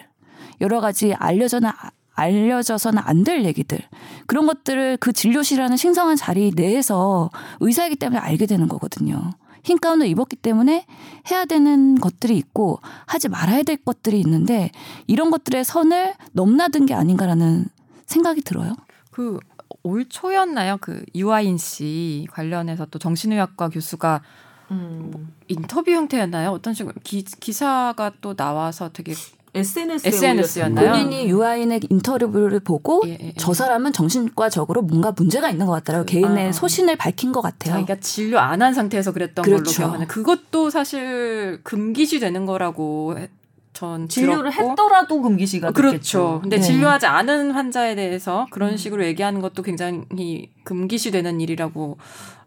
여러 가지 알려져나 알려져서는 안 될 얘기들 그런 것들을 그 진료실이라는 신성한 자리 내에서 의사이기 때문에 알게 되는 거거든요. 흰 가운을 입었기 때문에 해야 되는 것들이 있고 하지 말아야 될 것들이 있는데 이런 것들의 선을 넘나든 게 아닌가라는 생각이 들어요. 그 올 초였나요? 그 유아인 씨 관련해서 또 정신의학과 교수가 음. 인터뷰 형태였나요? 어떤 식으로 기, 기사가 또 나와서 되게 SNS에 SNS 였나요? 본인이 유아인의 인터뷰를 보고 예, 예, 예. 저 사람은 정신과적으로 뭔가 문제가 있는 것 같더라고요. 개인의 아. 소신을 밝힌 것 같아요. 자기가 진료 안 한 상태에서 그랬던 걸로 그렇죠. 기억하는 그것도 사실 금기시 되는 거라고 해- 전 진료를 들었고. 했더라도 금기시가 그렇죠. 됐겠죠. 근데 네. 진료하지 않은 환자에 대해서 그런 음. 식으로 얘기하는 것도 굉장히 금기시 되는 일이라고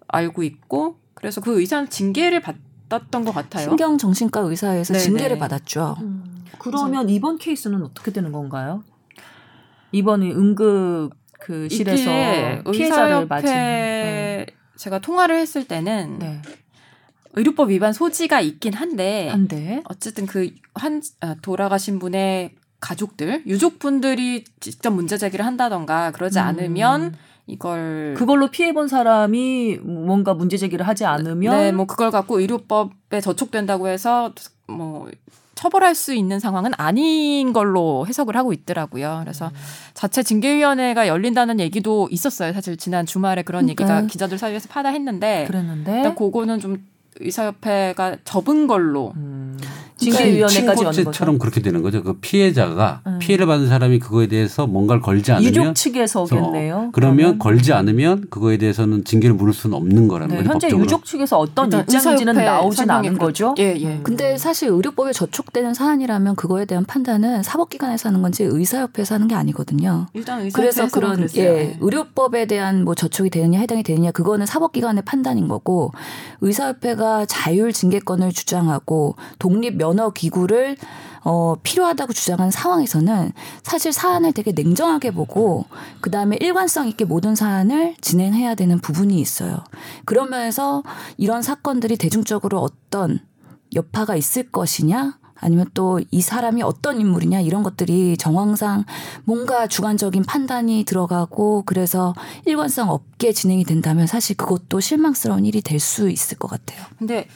알고 있고 그래서 그 의사는 징계를 받았던 것 같아요. 신경 정신과 의사에서 네네. 징계를 받았죠. 음. 그러면 이번 케이스는 어떻게 되는 건가요? 이번 응급 그 실에서 피해자를 맞은. 의사협회 제가 통화를 했을 때는 네. 의료법 위반 소지가 있긴 한데 한데. 어쨌든 그 한 돌아가신 분의 가족들, 유족분들이 직접 문제 제기를 한다던가 그러지 음. 않으면 이걸 그걸로 피해 본 사람이 뭔가 문제 제기를 하지 않으면 네, 뭐 그걸 갖고 의료법에 저촉된다고 해서 뭐 처벌할 수 있는 상황은 아닌 걸로 해석을 하고 있더라고요. 그래서 자체 징계위원회가 열린다는 얘기도 있었어요. 사실 지난 주말에 그런. 얘기가 기자들 사이에서 파다했는데 그랬는데 일단 그거는 좀 의사협회가 접은 걸로 음, 징계위원회까지 오는 거죠. 친고죄처럼 그렇게 되는 거죠. 그 피해자가 음. 피해를 받은 사람이 그거에 대해서 뭔가를 걸지 않으면 유족 측에서 오겠네요. 어, 그러면 걸지 않으면 그거에 대해서는 징계를 물을 수는 없는 거라는 네, 거죠. 현재 법적으로. 유족 측에서 어떤 입장인지는 의사협회 나오진 않은. 거죠. 예, 예. 음. 근데 사실 의료법에 저촉되는 사안이라면 그거에 대한 판단은 사법기관에서 하는 건지 의사협회에서 하는 게 아니거든요. 일단 의사협회에서 그래서 그런 그랬어요. 예, 의료법에 대한 뭐 저촉이 되느냐 해당이 되느냐 그거는 사법기관의 판단인 거고 의사협회가 자율 징계권을 주장하고 독립 면허 기구를 어, 필요하다고 주장한 상황에서는 사실 사안을 되게 냉정하게 보고 그 다음에 일관성 있게 모든 사안을 진행해야 되는 부분이 있어요. 그런 면에서 이런 사건들이 대중적으로 어떤 여파가 있을 것이냐 아니면 또 이 사람이 어떤 인물이냐 이런 것들이 정황상 뭔가 주관적인 판단이 들어가고 그래서 일관성 없게 진행이 된다면 사실 그것도 실망스러운 일이 될 수 있을 것 같아요. 근데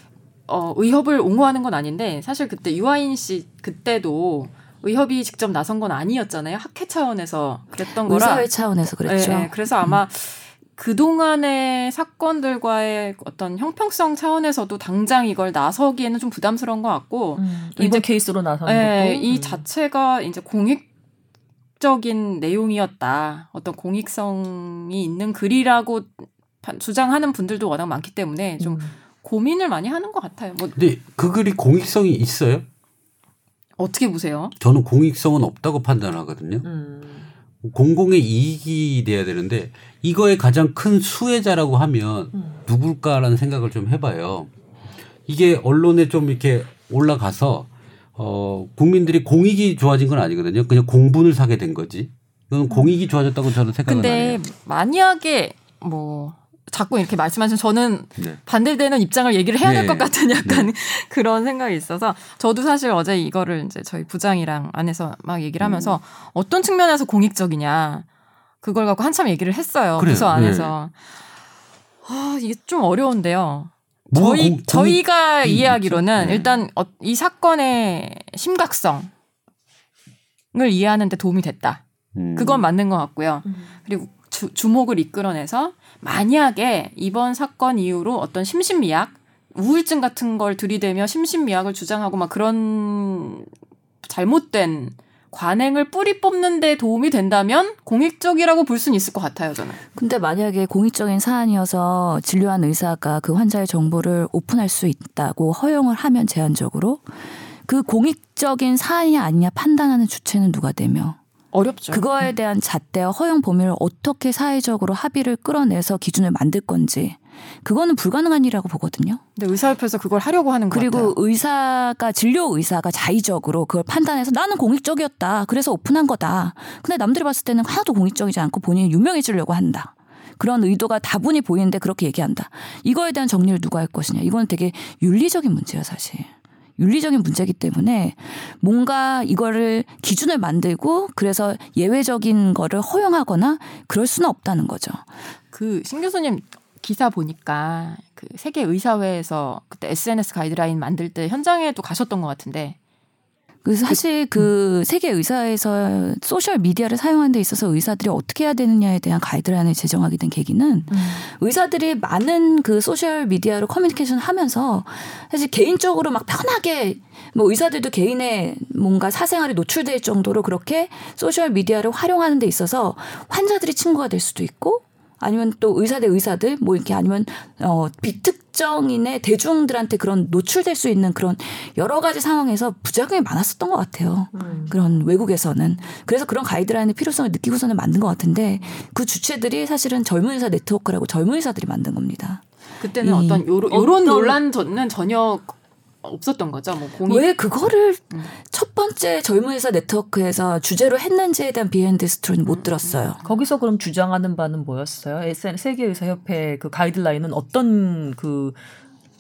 어, 의협을 옹호하는 건 아닌데 사실 그때 유아인 씨 그때도 의협이 직접 나선 건 아니었잖아요. 학회 차원에서 그랬던 거라. 의사회 차원에서 그랬죠. 예, 예. 그래서 아마 그동안의 사건들과의 어떤 형평성 차원에서도 당장 이걸 나서기에는 좀 부담스러운 것 같고 음, 또 이번 케이스로 나서는 예, 것도 이 음. 자체가 이제 공익적인 내용이었다. 어떤 공익성이 있는 글이라고 파- 주장하는 분들도 워낙 많기 때문에 좀 음. 고민을 많이 하는 것 같아요. 뭐 근데 그 글이 공익성이 있어요? 어떻게 보세요? 저는 공익성은 없다고 판단하거든요. 음. 공공의 이익이 돼야 되는데 이거의 가장 큰 수혜자라고 하면 음. 누굴까라는 생각을 좀 해봐요. 이게 언론에 좀 이렇게 올라가서 어 국민들이 공익이 좋아진 건 아니거든요. 그냥 공분을 사게 된 거지. 이건 공익이 좋아졌다고 저는 생각은 안 근데 해요. 만약에 뭐 자꾸 이렇게 말씀하시면 저는 네. 반대되는 입장을 얘기를 해야 될 네. 것 같은 약간 그런 생각이 있어서 저도 사실 어제 이거를 이제 저희 부장이랑 안에서 막 얘기를 하면서 음. 어떤 측면에서 공익적이냐 그걸 갖고 한참 얘기를 했어요 그래요. 부서 안에서 아 이게 좀 어려운데요. 뭐가 저희 공- 저희가 공익이 이해하기로는? 네. 일단 어, 이 사건의 심각성을 이해하는데 도움이 됐다. 음. 그건 맞는 것 같고요. 음. 그리고 주, 주목을 이끌어내서 만약에 이번 사건 이후로 어떤 심신미약, 우울증 같은 걸 들이대며 심신미약을 주장하고 막 그런 잘못된 관행을 뿌리 뽑는 데 도움이 된다면 공익적이라고 볼 수는 있을 것 같아요, 저는. 근데 만약에 공익적인 사안이어서 진료한 의사가 그 환자의 정보를 오픈할 수 있다고 허용을 하면 제한적으로 그 공익적인 사안이냐 아니냐 판단하는 주체는 누가 되며 어렵죠. 그거에 대한 잣대와 허용 범위를 어떻게 사회적으로 합의를 끌어내서 기준을 만들 건지 그거는 불가능한 일이라고 보거든요. 근데 의사협회에서 그걸 하려고 하는 것 그리고. 의사가 진료 의사가 자의적으로 그걸 판단해서 나는 공익적이었다. 그래서 오픈한 거다. 근데 남들이 봤을 때는 하나도 공익적이지 않고 본인이 유명해지려고 한다. 그런 의도가 다분히 보이는데 그렇게 얘기한다. 이거에 대한 정리를 누가 할 것이냐. 이건 되게 윤리적인 문제야, 사실. 윤리적인 문제이기 때문에 뭔가 이거를 기준을 만들고 그래서 예외적인 거를 허용하거나 그럴 수는 없다는 거죠. 그 신 교수님 기사 보니까 그 세계 의사회에서 그때 SNS 가이드라인 만들 때 현장에도 가셨던 것 같은데 그 사실 그 세계 의사에서 소셜 미디어를 사용하는 데 있어서 의사들이 어떻게 해야 되느냐에 대한 가이드라인을 제정하게 된 계기는 의사들이 많은 그 소셜 미디어로 커뮤니케이션 하면서 사실 개인적으로 막 편하게 뭐 의사들도 개인의 뭔가 사생활이 노출될 정도로 그렇게 소셜 미디어를 활용하는 데 있어서 환자들이 친구가 될 수도 있고 아니면 또 의사 대 의사들 뭐 이렇게 아니면 어 비특정인의 대중들한테 그런 노출될 수 있는 그런 여러 가지 상황에서 부작용이 많았었던 것 같아요. 음. 그런 외국에서는 그래서 그런 가이드라인의 필요성을 느끼고서는 만든 것 같은데 그 주체들이 사실은 젊은 의사 네트워크라고 젊은 의사들이 만든 겁니다. 그때는 이 어떤 요런, 논란은 전혀 없었던 거죠. 뭐 공익 왜 그거를 음. 첫 번째 젊은 의사 네트워크에서 주제로 했는지에 대한 비하인드 스토리는 못 들었어요. 거기서 그럼 주장하는 바는 뭐였어요? SN 세계 의사 협회 그 가이드라인은 어떤 그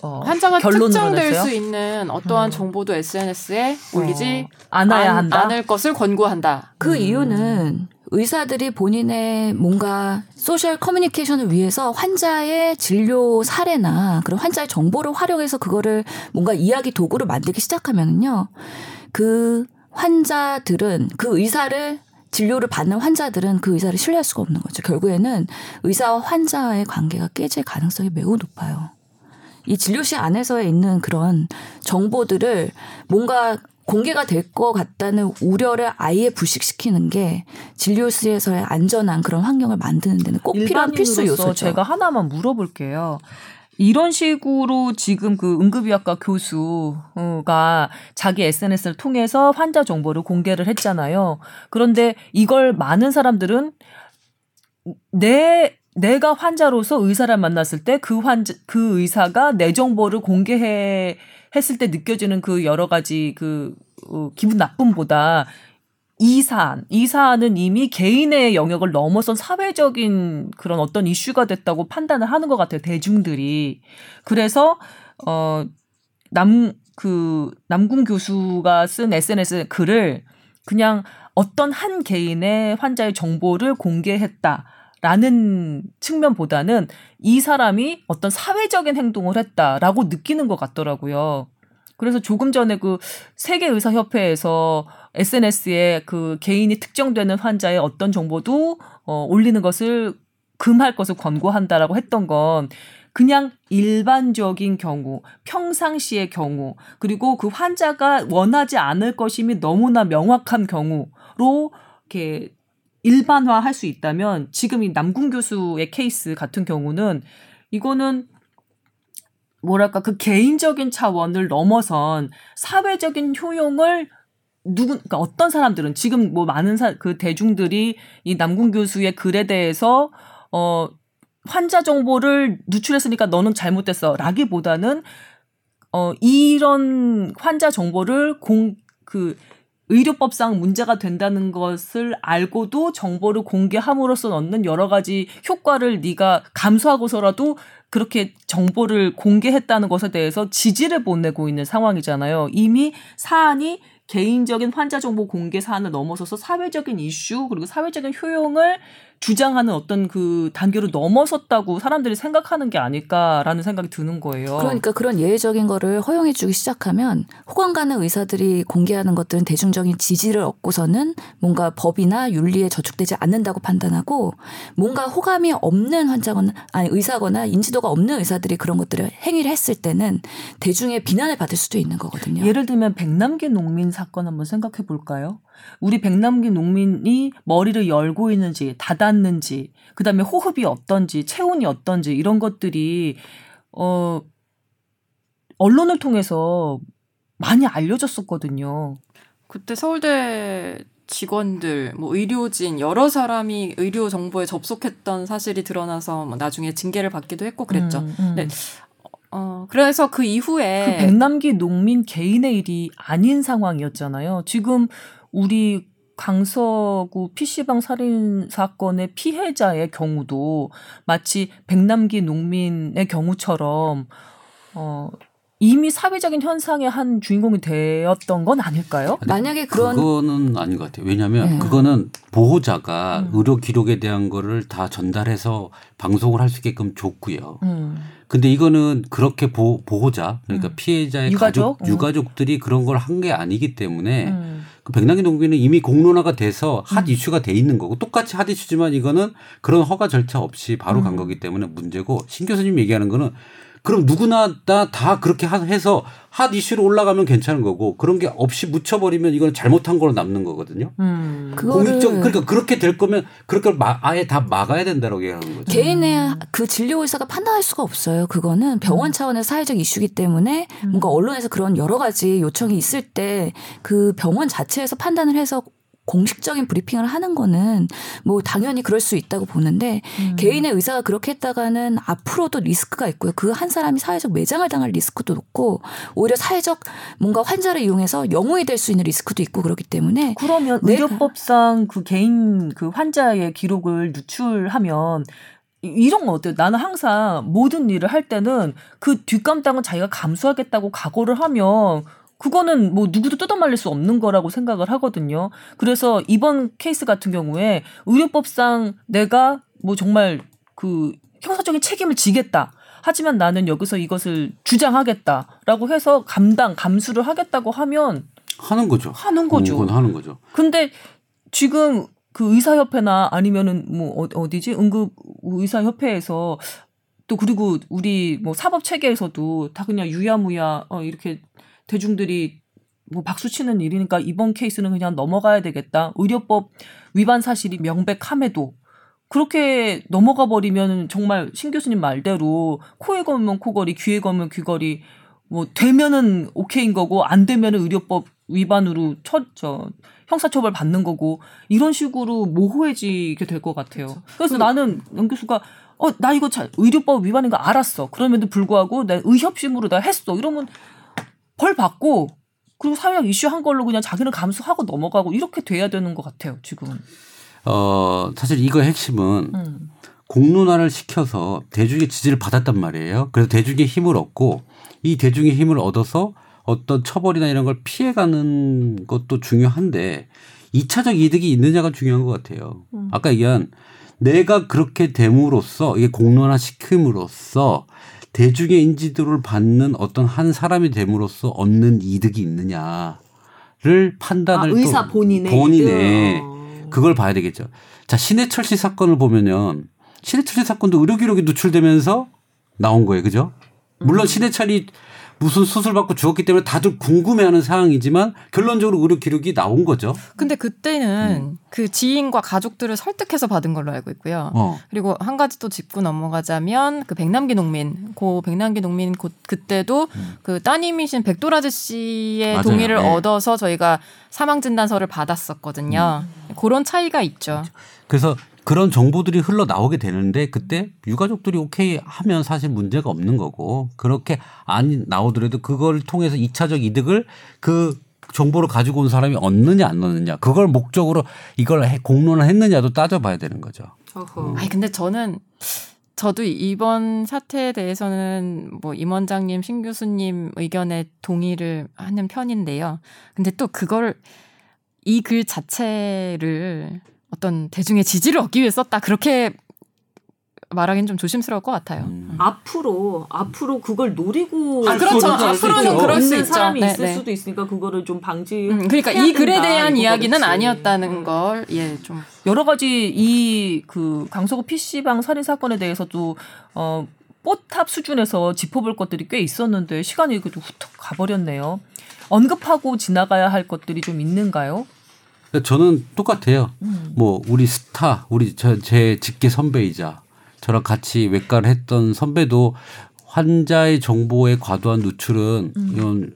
어, 환자가 특정될? 수 있는 어떠한 음. 정보도 SNS에 올리지 어, 않아야 않- 한다. 않을 것을 권고한다. 그 음. 이유는 의사들이 본인의 뭔가 소셜 커뮤니케이션을 위해서 환자의 진료 사례나 그런 환자의 정보를 활용해서 그거를 뭔가 이야기 도구로 만들기 시작하면은요. 그 환자들은 그 의사를 진료를 받는 환자들은 그 의사를 신뢰할 수가 없는 거죠. 결국에는 의사와 환자의 관계가 깨질 가능성이 매우 높아요. 이 진료실 안에서 있는 그런 정보들을 뭔가 공개가 될 것 같다는 우려를 아예 불식시키는 게 진료실에서의 안전한 그런 환경을 만드는 데는 꼭 필요한 필수 요소죠. 제가 하나만 물어볼게요. 이런 식으로 지금 그 응급의학과 교수가 자기 SNS를 통해서 환자 정보를 공개를 했잖아요. 그런데 이걸 많은 사람들은 내 내가 환자로서 의사를 만났을 때 그 환자 그 의사가 내 정보를 공개해 했을 때 느껴지는 그 여러 가지 그 어, 기분 나쁨보다 이 사안, 이 사안은 이미 개인의 영역을 넘어선 사회적인 그런 어떤 이슈가 됐다고 판단을 하는 것 같아요, 대중들이. 그래서, 어, 남, 그, 남궁 교수가 쓴 SNS 글을 그냥 어떤 한 개인의 환자의 정보를 공개했다. 라는 측면보다는 이 사람이 어떤 사회적인 행동을 했다라고 느끼는 것 같더라고요. 그래서 조금 전에 그 세계의사협회에서 SNS에 그 개인이 특정되는 환자의 어떤 정보도 어, 올리는 것을 금할 것을 권고한다라고 했던 건 그냥 일반적인 경우, 평상시의 경우, 그리고 그 환자가 원하지 않을 것임이 너무나 명확한 경우로 이렇게 일반화할 수 있다면 지금 이 남궁 교수의 케이스 같은 경우는 이거는 뭐랄까 그 개인적인 차원을 넘어선 사회적인 효용을 누구 그러니까 어떤 사람들은 지금 뭐 많은 사, 그 대중들이 이 남궁 교수의 글에 대해서 어 환자 정보를 누출했으니까 너는 잘못됐어라기보다는 어 이런 환자 정보를 공 그 의료법상 문제가 된다는 것을 알고도 정보를 공개함으로써 얻는 여러 가지 효과를 네가 감수하고서라도 그렇게 정보를 공개했다는 것에 대해서 지지를 보내고 있는 상황이잖아요. 이미 사안이 개인적인 환자 정보 공개 사안을 넘어서서 사회적인 이슈 그리고 사회적인 효용을 주장하는 어떤 그 단계로 넘어섰다고 사람들이 생각하는 게 아닐까라는 생각이 드는 거예요. 그러니까 그런 예외적인 거를 허용해 주기 시작하면 호감 가는 의사들이 공개하는 것들은 대중적인 지지를 얻고서는 뭔가 법이나 윤리에 저축되지 않는다고 판단하고 뭔가 호감이 없는 환자거나 아니 의사거나 인지도가 없는 의사들이 그런 것들을 행위를 했을 때는 대중의 비난을 받을 수도 있는 거거든요. 예를 들면 백남기 농민 사건 한번 생각해 볼까요? 우리 백남기 농민이 머리를 열고 있는지 닫았는지 그다음에 호흡이 어떤지 체온이 어떤지 이런 것들이 어 언론을 통해서 많이 알려졌었거든요. 그때 서울대 직원들, 뭐 의료진 여러 사람이 의료 정보에 접속했던 사실이 드러나서 뭐 나중에 징계를 받기도 했고 그랬죠. 음, 음. 네. 어 그래서 그 이후에 그 백남기 농민 개인의 일이 아닌 상황이었잖아요. 지금 우리 강서구 PC방 살인 사건의 피해자의 경우도 마치 백남기 농민의 경우처럼 어 이미 사회적인 현상의 한 주인공이 되었던 건 아닐까요? 만약에 그런 그거는 아닌 것 같아요. 왜냐하면 네. 그거는 보호자가 음. 의료 기록에 대한 거를 다 전달해서 방송을 할 수 있게끔 줬고요. 음. 근데 이거는 그렇게 보, 보호자 그러니까 음. 피해자의 유가족? 가족 유가족들이 그런 걸 한 게 아니기 때문에 음. 그 백남기 농민은 이미 공론화가 돼서 핫 이슈가 돼 있는 거고 똑같이 핫 이슈지만 이거는 그런 허가 절차 없이 바로 간 음. 거기 때문에 문제고 신 교수님 얘기하는 거는 그럼 누구나 다, 다 그렇게 하- 해서 핫 이슈로 올라가면 괜찮은 거고 그런 게 없이 묻혀버리면 이건 잘못한 걸로 남는 거거든요. 음. 그거를 공익적 그러니까 그렇게 될 거면 그렇게 마- 아예 다 막아야 된다라고 얘기하는 거죠. 개인의 그 진료 의사가 판단할 수가 없어요. 그거는 병원 차원의 사회적 이슈기 때문에 뭔가 언론에서 그런 여러 가지 요청이 있을 때 그 병원 자체에서 판단을 해서 공식적인 브리핑을 하는 거는 뭐 당연히 그럴 수 있다고 보는데 음. 개인의 의사가 그렇게 했다가는 앞으로도 리스크가 있고요. 그 한 사람이 사회적 매장을 당할 리스크도 높고 오히려 사회적 뭔가 환자를 이용해서 영웅이 될 수 있는 리스크도 있고 그렇기 때문에 그러면 의료법상 그 개인 그 환자의 기록을 누출하면 이- 이런 거 어때요? 나는 항상 모든 일을 할 때는 그 뒷감당은 자기가 감수하겠다고 각오를 하면 그거는 뭐 누구도 뜯어말릴 수 없는 거라고 생각을 하거든요. 그래서 이번 케이스 같은 경우에 의료법상 내가 뭐 정말 그 형사적인 책임을 지겠다. 하지만 나는 여기서 이것을 주장하겠다라고 해서 감당, 감수를 하겠다고 하면 하는 거죠. 하는 거죠. 그건 하는 거죠. 근데 지금 그 의사협회나 아니면은 뭐 어- 어디지 응급 의사협회에서 또 그리고 우리 뭐 사법 체계에서도 다 그냥 유야무야 어 이렇게 대중들이 뭐 박수 치는 일이니까 이번 케이스는 그냥 넘어가야 되겠다. 의료법 위반 사실이 명백함에도 그렇게 넘어가 버리면 정말 신 교수님 말대로 코에 걸면 코걸이, 귀에 걸면 귀걸이 뭐 되면은 오케이인 거고 안 되면은 의료법 위반으로 처, 저 형사처벌 받는 거고 이런 식으로 모호해지게 될 것 같아요. 그래서 나는 연 교수가 어 나 이거 자, 의료법 위반인 거 알았어. 그럼에도 불구하고 내 의협심으로 나 했어. 이러면 벌 받고 그리고 사회적 이슈 한 걸로 그냥 자기는 감수하고 넘어가고 이렇게 돼야 되는 것 같아요. 지금은. 어, 사실 이거 핵심은 음. 공론화를 시켜서 대중의 지지를 받았단 말이에요. 그래서 대중의 힘을 얻고 이 대중의 힘을 얻어서 어떤 처벌이나 이런 걸 피해가는 것도 중요한데 2차적 이득이 있느냐가 중요한 것 같아요. 음. 아까 얘기한 내가 그렇게 됨으로써 이게 공론화 시킴으로써 대중의 인지도를 받는 어떤 한 사람이 됨으로써 얻는 이득이 있느냐를 판단을 아, 또 의사 본인의 본인의 이득. 어. 그걸 봐야 되겠죠. 자, 신해철 씨 사건을 보면은 신해철 씨 사건도 의료 기록이 누출되면서 나온 거예요. 그죠? 물론 신해철이 무슨 수술 받고 죽었기 때문에 다들 궁금해하는 사항이지만 결론적으로 의료 기록이 나온 거죠. 근데 그때는 음. 그 지인과 가족들을 설득해서 받은 걸로 알고 있고요. 어. 그리고 한 가지 또 짚고 넘어가자면 그 백남기 농민, 고 백남기 농민 고 그때도 그 따님이신 백돌 아저씨의 음. 맞아요. 동의를 네. 얻어서 저희가 사망 진단서를 받았었거든요. 음. 그런 차이가 있죠. 그래서 그런 정보들이 흘러 나오게 되는데 그때 유가족들이 오케이 하면 사실 문제가 없는 거고 그렇게 안 나오더라도 그걸 통해서 2차적 이득을 그 정보를 가지고 온 사람이 얻느냐 안 얻느냐 그걸 목적으로 이걸 해- 공론을 했느냐도 따져봐야 되는 거죠. 아니 근데 저는 저도 이번 사태에 대해서는 뭐 임 원장님, 신 교수님 의견에 동의를 하는 편인데요. 근데 또 그걸 이 글 자체를 어떤 대중의 지지를 얻기 위해 썼다 그렇게 말하기는 좀 조심스러울 것 같아요. 음. 앞으로 앞으로 그걸 노리고 아, 그렇죠. 앞으로는 그럴 수 있는. 사람이 네, 있을 네. 수도 있으니까 그거를 좀 방지. 음, 그러니까 해야 이 글에 된다, 대한 이야기는 그렇지. 아니었다는 걸 예 좀 여러 가지 이 그 강서구 PC방 살인 사건에 대해서도 어 뽀탑 수준에서 짚어볼 것들이 꽤 있었는데 시간이 그래도 후딱 가버렸네요. 언급하고 지나가야 할 것들이 좀 있는가요? 그러니까 저는 똑같아요. 음. 뭐 우리 스타, 우리 저, 제 직계 선배이자 저랑 같이 외과를 했던 선배도 환자의 정보의 과도한 누출은 음. 이런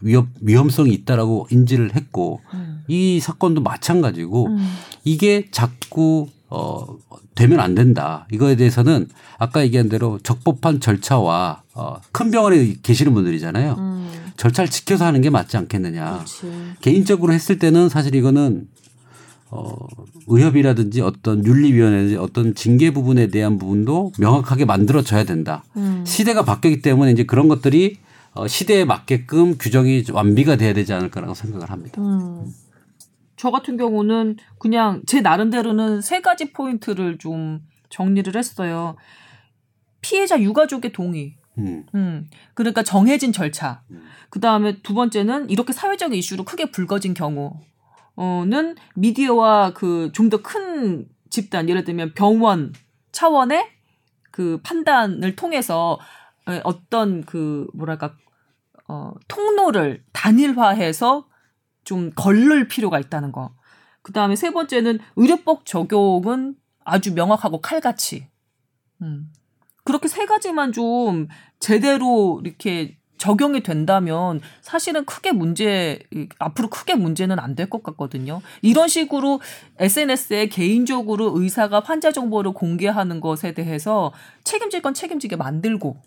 위험 위험성이 있다라고 인지를 했고 음. 이 사건도 마찬가지고 음. 이게 자꾸 어 되면 안 된다. 이거에 대해서는 아까 얘기한 대로 적법한 절차와 어, 큰 병원에 계시는 분들이잖아요. 음. 절차를 지켜서 하는 게 맞지 않겠느냐. 그렇지. 개인적으로 했을 때는 사실 이거는 어 의협이라든지 어떤 윤리위원회든지 어떤 징계 부분에 대한 부분도 명확하게 만들어져야 된다. 음. 시대가 바뀌기 때문에 이제 그런 것들이 어 시대에 맞게끔 규정이 완비가 돼야 되지 않을까라고 생각을 합니다. 음. 저 같은 경우는 그냥 제 나름대로는 세 가지 포인트를 좀 정리를 했어요. 피해자 유가족의 동의. 음. 음. 그러니까 정해진 절차. 음. 그 다음에 두 번째는 이렇게 사회적 이슈로 크게 불거진 경우는 미디어와 그 좀 더 큰 집단, 예를 들면 병원 차원의 그 판단을 통해서 에, 어떤 그 뭐랄까 어 통로를 단일화해서 좀 걸를 필요가 있다는 거. 그 다음에 세 번째는 의료법 적용은 아주 명확하고 칼같이. 음. 그렇게 세 가지만 좀 제대로 이렇게 적용이 된다면 사실은 크게 문제 앞으로 크게 문제는 안 될 것 같거든요. 이런 식으로 SNS에 개인적으로 의사가 환자 정보를 공개하는 것에 대해서 책임질 건 책임지게 만들고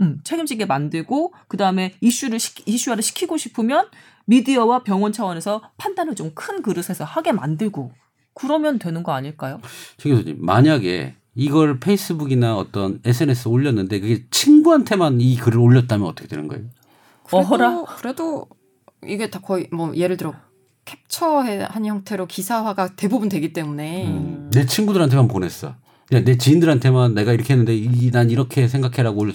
음, 책임지게 만들고 그다음에 이슈를 시키, 이슈화를 시키고 싶으면 미디어와 병원 차원에서 판단을 좀 큰 그릇에서 하게 만들고 그러면 되는 거 아닐까요? 정 교수님 만약에 이걸 페이스북이나 어떤 SNS 에 올렸는데 그게 친구한테만 이 글을 올렸다면 어떻게 되는 거예요? 그래도, 어허라. 그래도 이게 다 거의 뭐 예를 들어 캡처한 형태로 기사화가 대부분 되기 때문에 음, 내 친구들한테만 보냈어. 내 지인들한테만 내가 이렇게 했는데 이, 난 이렇게 생각해라고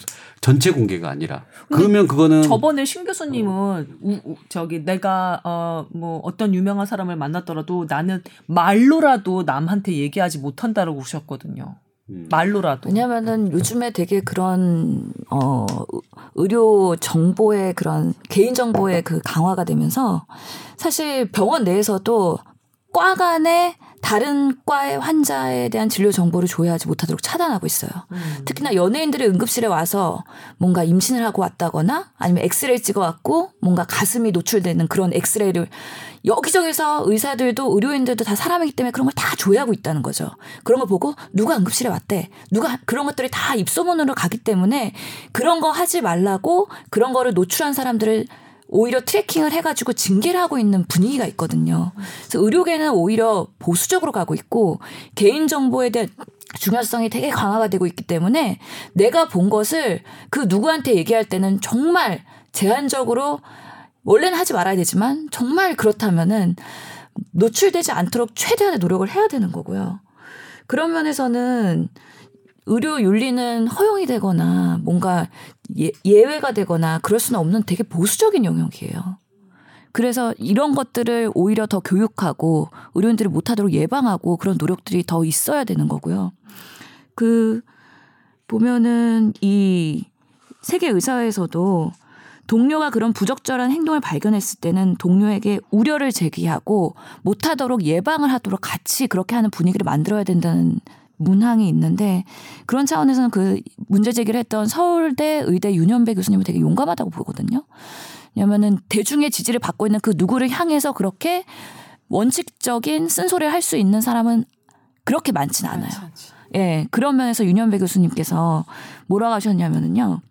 전체 공개가 아니라 그러면 그거는 저번에 신 교수님은 우, 우, 저기 내가 어 뭐 어떤 유명한 사람을 만났더라도 나는 말로라도 남한테 얘기하지 못한다고 그러셨거든요. 음. 말로라도. 왜냐면은 요즘에 되게 그런 어 의료 정보의 그런 개인 정보의 그 강화가 되면서 사실 병원 내에서도 과 간에 다른 과의 환자에 대한 진료 정보를 조회하지 못하도록 차단하고 있어요. 음. 특히나 연예인들이 응급실에 와서 뭔가 임신을 하고 왔다거나 아니면 엑스레이 찍어왔고 뭔가 가슴이 노출되는 그런 엑스레이를 여기저기서 의사들도 의료인들도 다 사람이기 때문에 그런 걸 다 조회하고 있다는 거죠. 그런 걸 보고 누가 응급실에 왔대. 누가 그런 것들이 다 입소문으로 가기 때문에 그런 거 하지 말라고 그런 거를 노출한 사람들을 오히려 트래킹을 해가지고 징계를 하고 있는 분위기가 있거든요. 그래서 의료계는 오히려 보수적으로 가고 있고 개인 정보에 대한 중요성이 되게 강화가 되고 있기 때문에 내가 본 것을 그 누구한테 얘기할 때는 정말 제한적으로 원래는 하지 말아야 되지만 정말 그렇다면은 노출되지 않도록 최대한의 노력을 해야 되는 거고요. 그런 면에서는 의료 윤리는 허용이 되거나 뭔가 예, 예외가 되거나 그럴 수는 없는 되게 보수적인 영역이에요. 그래서 이런 것들을 오히려 더 교육하고 의료인들이 못하도록 예방하고 그런 노력들이 더 있어야 되는 거고요. 그 보면은 이 세계 의사회에서도 동료가 그런 부적절한 행동을 발견했을 때는 동료에게 우려를 제기하고 못하도록 예방을 하도록 같이 그렇게 하는 분위기를 만들어야 된다는 문항이 있는데 그런 차원에서는 그 문제 제기를 했던 서울대 의대 윤현배 교수님은 되게 용감하다고 보거든요. 왜냐면은 대중의 지지를 받고 있는 그 누구를 향해서 그렇게 원칙적인 쓴소리를 할 수 있는 사람은 그렇게 많지는 않아요. 예, 그런 면에서 윤현배 교수님께서 뭐라고 하셨냐면은요.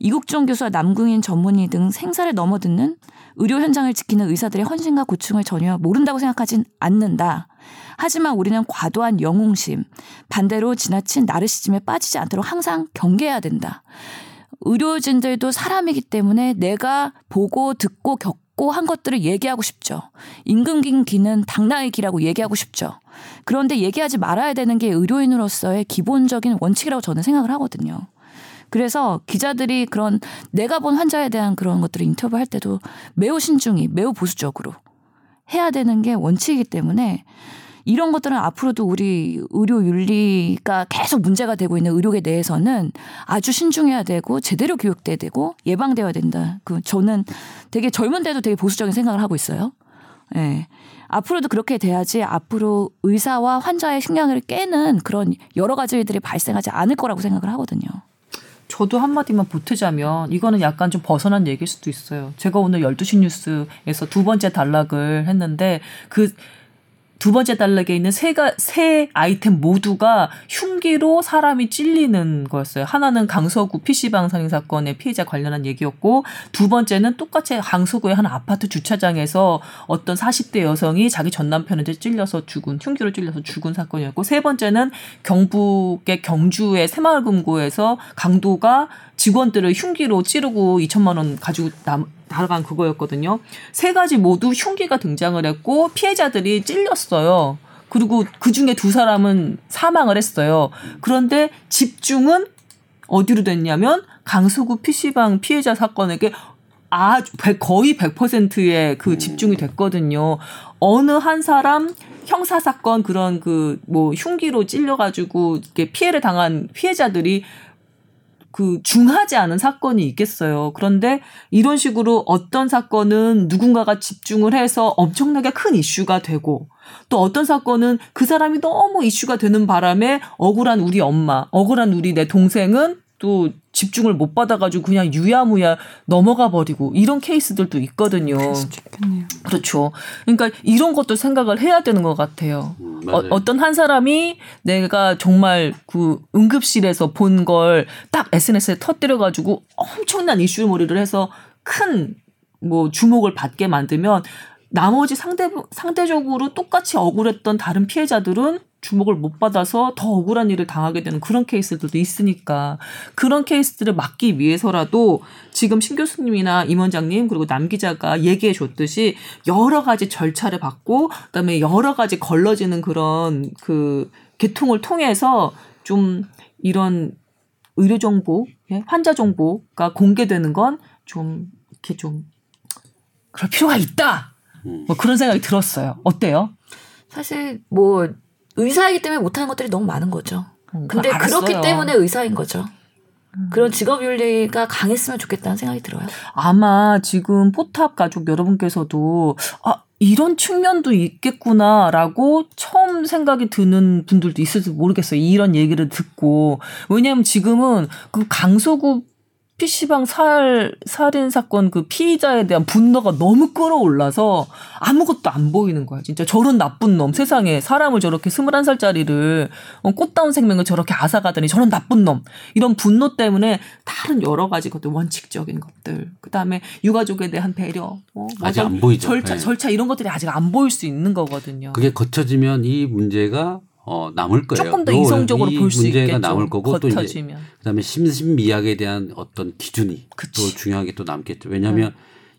이국종 교수와 남궁인 전문의 등 생사를 넘어듣는 의료 현장을 지키는 의사들의 헌신과 고충을 전혀 모른다고 생각하진 않는다. 하지만 우리는 과도한 영웅심, 반대로 지나친 나르시즘에 빠지지 않도록 항상 경계해야 된다. 의료진들도 사람이기 때문에 내가 보고 듣고 겪고 한 것들을 얘기하고 싶죠. 임금긴 기는 당나의 기라고 얘기하고 싶죠. 그런데 얘기하지 말아야 되는 게 의료인으로서의 기본적인 원칙이라고 저는 생각을 하거든요. 그래서 기자들이 그런 내가 본 환자에 대한 그런 것들을 인터뷰할 때도 매우 신중히, 매우 보수적으로 해야 되는 게 원칙이기 때문에 이런 것들은 앞으로도 우리 의료 윤리가 계속 문제가 되고 있는 의료계 내에서는 아주 신중해야 되고 제대로 교육돼야 되고 예방되어야 된다. 그 저는 되게 젊은 데도 되게 보수적인 생각을 하고 있어요. 예. 네. 앞으로도 그렇게 돼야지 앞으로 의사와 환자의 식량을 깨는 그런 여러 가지 일들이 발생하지 않을 거라고 생각을 하거든요. 저도 한마디만 보태자면 이거는 약간 좀 벗어난 얘기일 수도 있어요. 제가 오늘 12시 뉴스에서 두 번째 단락을 했는데 그 두 번째 단락에 있는 세가 세 아이템 모두가 흉기로 사람이 찔리는 거였어요. 하나는 강서구 PC방 살인 사건의 피해자 관련한 얘기였고 두 번째는 똑같이 강서구의 한 아파트 주차장에서 어떤 40대 여성이 자기 전 남편한테 찔려서 죽은 흉기로 찔려서 죽은 사건이었고 세 번째는 경북의 경주의 새마을금고에서 강도가 직원들을 흉기로 찌르고 2천만 원 가지고 남, 나간 그거였거든요. 세 가지 모두 흉기가 등장을 했고 피해자들이 찔렸어요. 그리고 그 중에 두 사람은 사망을 했어요. 그런데 집중은 어디로 됐냐면 강서구 PC방 피해자 사건에게 아주 거의 100%의 그 집중이 됐거든요. 어느 한 사람 형사 사건 그런 그 뭐 흉기로 찔려 가지고 이렇게 피해를 당한 피해자들이 그 중하지 않은 사건이 있겠어요. 그런데 이런 식으로 어떤 사건은 누군가가 집중을 해서 엄청나게 큰 이슈가 되고 또 어떤 사건은 그 사람이 너무 이슈가 되는 바람에 억울한 우리 엄마, 억울한 우리 내 동생은 또 집중을 못 받아가지고 그냥 유야무야 넘어가 버리고 이런 케이스들도 있거든요. 그렇죠. 그러니까 이런 것도 생각을 해야 되는 것 같아요. 음, 어. 어떤 한 사람이 내가 정말 그 응급실에서 본 걸 딱 SNS에 터뜨려가지고 엄청난 이슈몰이를 해서 큰 뭐 주목을 받게 만들면 나머지 상대 상대적으로 똑같이 억울했던 다른 피해자들은 주목을 못 받아서 더 억울한 일을 당하게 되는 그런 케이스들도 있으니까 그런 케이스들을 막기 위해서라도 지금 신 교수님이나 임 원장님 그리고 남 기자가 얘기해 줬듯이 여러 가지 절차를 받고 그다음에 여러 가지 걸러지는 그런 그 계통을 통해서 좀 이런 의료 정보, 예, 환자 정보가 공개되는 건 좀 이렇게 좀 그럴 필요가 있다. 음. 뭐 그런 생각이 들었어요. 어때요? 사실 뭐 의사이기 때문에 못하는 것들이 너무 많은 거죠. 음, 근데 알았어요. 음. 그렇기 때문에 의사인 거죠. 그런 직업 윤리가 강했으면 좋겠다는 생각이 들어요. 아마 지금 포탑 가족 여러분께서도 아 이런 측면도 있겠구나라고 처음 생각이 드는 분들도 있을지 모르겠어요. 이런 얘기를 듣고 왜냐하면 지금은 그 강서구 PC방 살, 살인 사건 그 피의자에 대한 분노가 너무 끌어올라서 아무것도 안 보이는 거야. 진짜 저런 나쁜 놈. 세상에 사람을 저렇게 21살짜리를 어, 꽃다운 생명을 저렇게 앗아가더니 저런 나쁜 놈. 이런 분노 때문에 다른 여러 가지 것들, 원칙적인 것들. 그 다음에 유가족에 대한 배려. 어, 아직 뭐안 보이죠. 절차, 네. 절차 이런 것들이 아직 안 보일 수 있는 거거든요. 그게 거쳐지면 이 문제가 어, 남을 거예요. 조금 더 요- 이성적으로 이볼수 문제가 있겠죠. 남을 거고 또 이제. 그다음에 심신미약에 대한 어떤 기준이 그치. 또 중요하게 또 남겠죠. 왜냐하면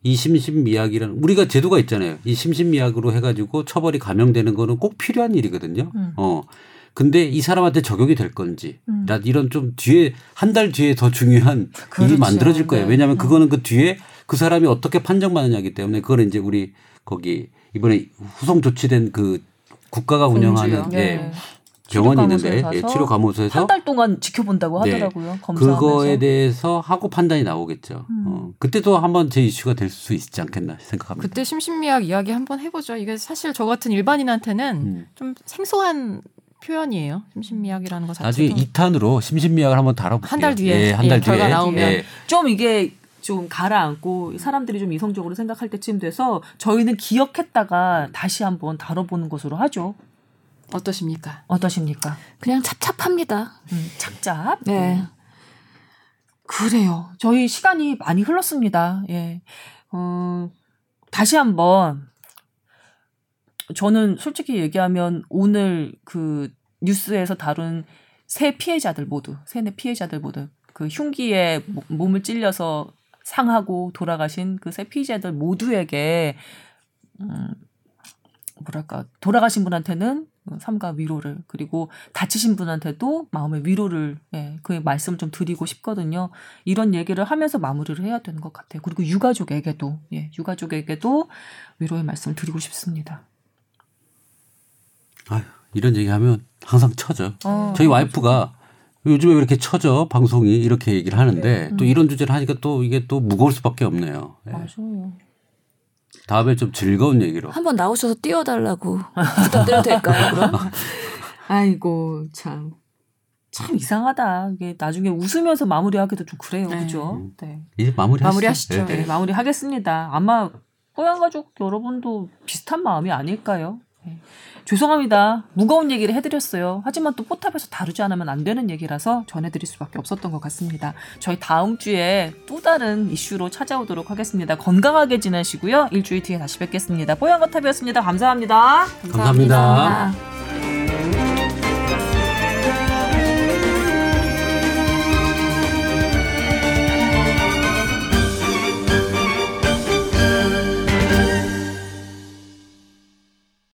이 심신미약이라는 우리가 제도가 있잖아요. 이 심신미약으로 해가지고 처벌이 감형되는 거는 꼭 필요한 일이거든요. 음. 어. 근데 이 사람한테 적용이 될 건지, 음. 나 이런 좀 뒤에 한 달 뒤에 더 중요한 그렇죠. 일이 만들어질 거예요. 네. 왜냐하면 그거는 그 뒤에 그 사람이 어떻게 판정받느냐기 때문에 그거는 이제 우리 거기 이번에 후속 조치된 그 국가가 운영하는 공주요. 예, 네. 병원이 치료감호소에 있는데 예, 가서 치료 감호소에서 한 달 동안 지켜본다고 네. 하더라고요. 검사하면서. 그거에 대해서 하고 판단이 나오겠죠. 음. 어, 그때도 한번 제 이슈가 될 수 있지 않겠나 생각합니다. 그때 심신미약 이야기 한번 해보죠. 이게 사실 저 같은 일반인한테는 음. 좀 생소한 표현이에요. 심신미약이라는 거 나중에 자체도. 2탄으로 심신미약을 한번 다뤄볼게요. 한 달 뒤에 예, 한달 예, 뒤에 결과 나오면. 예. 좀 이게 좀 가라앉고 사람들이 좀 이성적으로 생각할 때쯤 돼서 저희는 기억했다가 다시 한번 다뤄보는 것으로 하죠. 어떠십니까? 어떠십니까? 그냥 찹찹합니다. 음, 착잡. 네. 그래요. 저희 시간이 많이 흘렀습니다. 예. 어, 다시 한번 저는 솔직히 얘기하면 오늘 그 뉴스에서 다룬 세 피해자들 모두, 세네 피해자들 모두 그 흉기에 모- 몸을 찔려서 상하고 돌아가신 그세 피해자들 모두에게 음, 뭐랄까 돌아가신 분한테는 삼가 위로를 그리고 다치신 분한테도 마음의 위로를 예, 그 말씀 좀 드리고 싶거든요. 이런 얘기를 하면서 마무리를 해야 되는 것 같아요. 그리고 유가족에게도 예, 유가족에게도 위로의 말씀을 드리고 싶습니다. 아유, 이런 얘기하면 항상 쳐져. 어. 저희 와이프가 요즘에 왜 이렇게 쳐져 방송이 이렇게 얘기를 하는데 또 이런 주제를 하니까 또 이게 또 무거울 수밖에 없네요. 예. 맞아요. 다음에 좀 즐거운 얘기로. 한번 나오셔서 띄워달라고 부탁드려도 될까요? 그럼? 아이고 참. 참 이상하다. 이게 나중에 웃으면서 마무리하기도 좀 그래요. 네. 그죠? 네. 이제 마무리 마무리하시죠. 네, 마무리하겠습니다. 아마 뽀얀 가족 여러분도 비슷한 마음이 아닐까요? 네. 죄송합니다. 무거운 얘기를 해드렸어요. 하지만 또 포탑에서 다루지 않으면 안 되는 얘기라서 전해드릴 수밖에 없었던 것 같습니다. 저희 다음 주에 또 다른 이슈로 찾아오도록 하겠습니다. 건강하게 지내시고요. 일주일 뒤에 다시 뵙겠습니다. 뽀얀 거탑이었습니다. 감사합니다. 감사합니다. 아.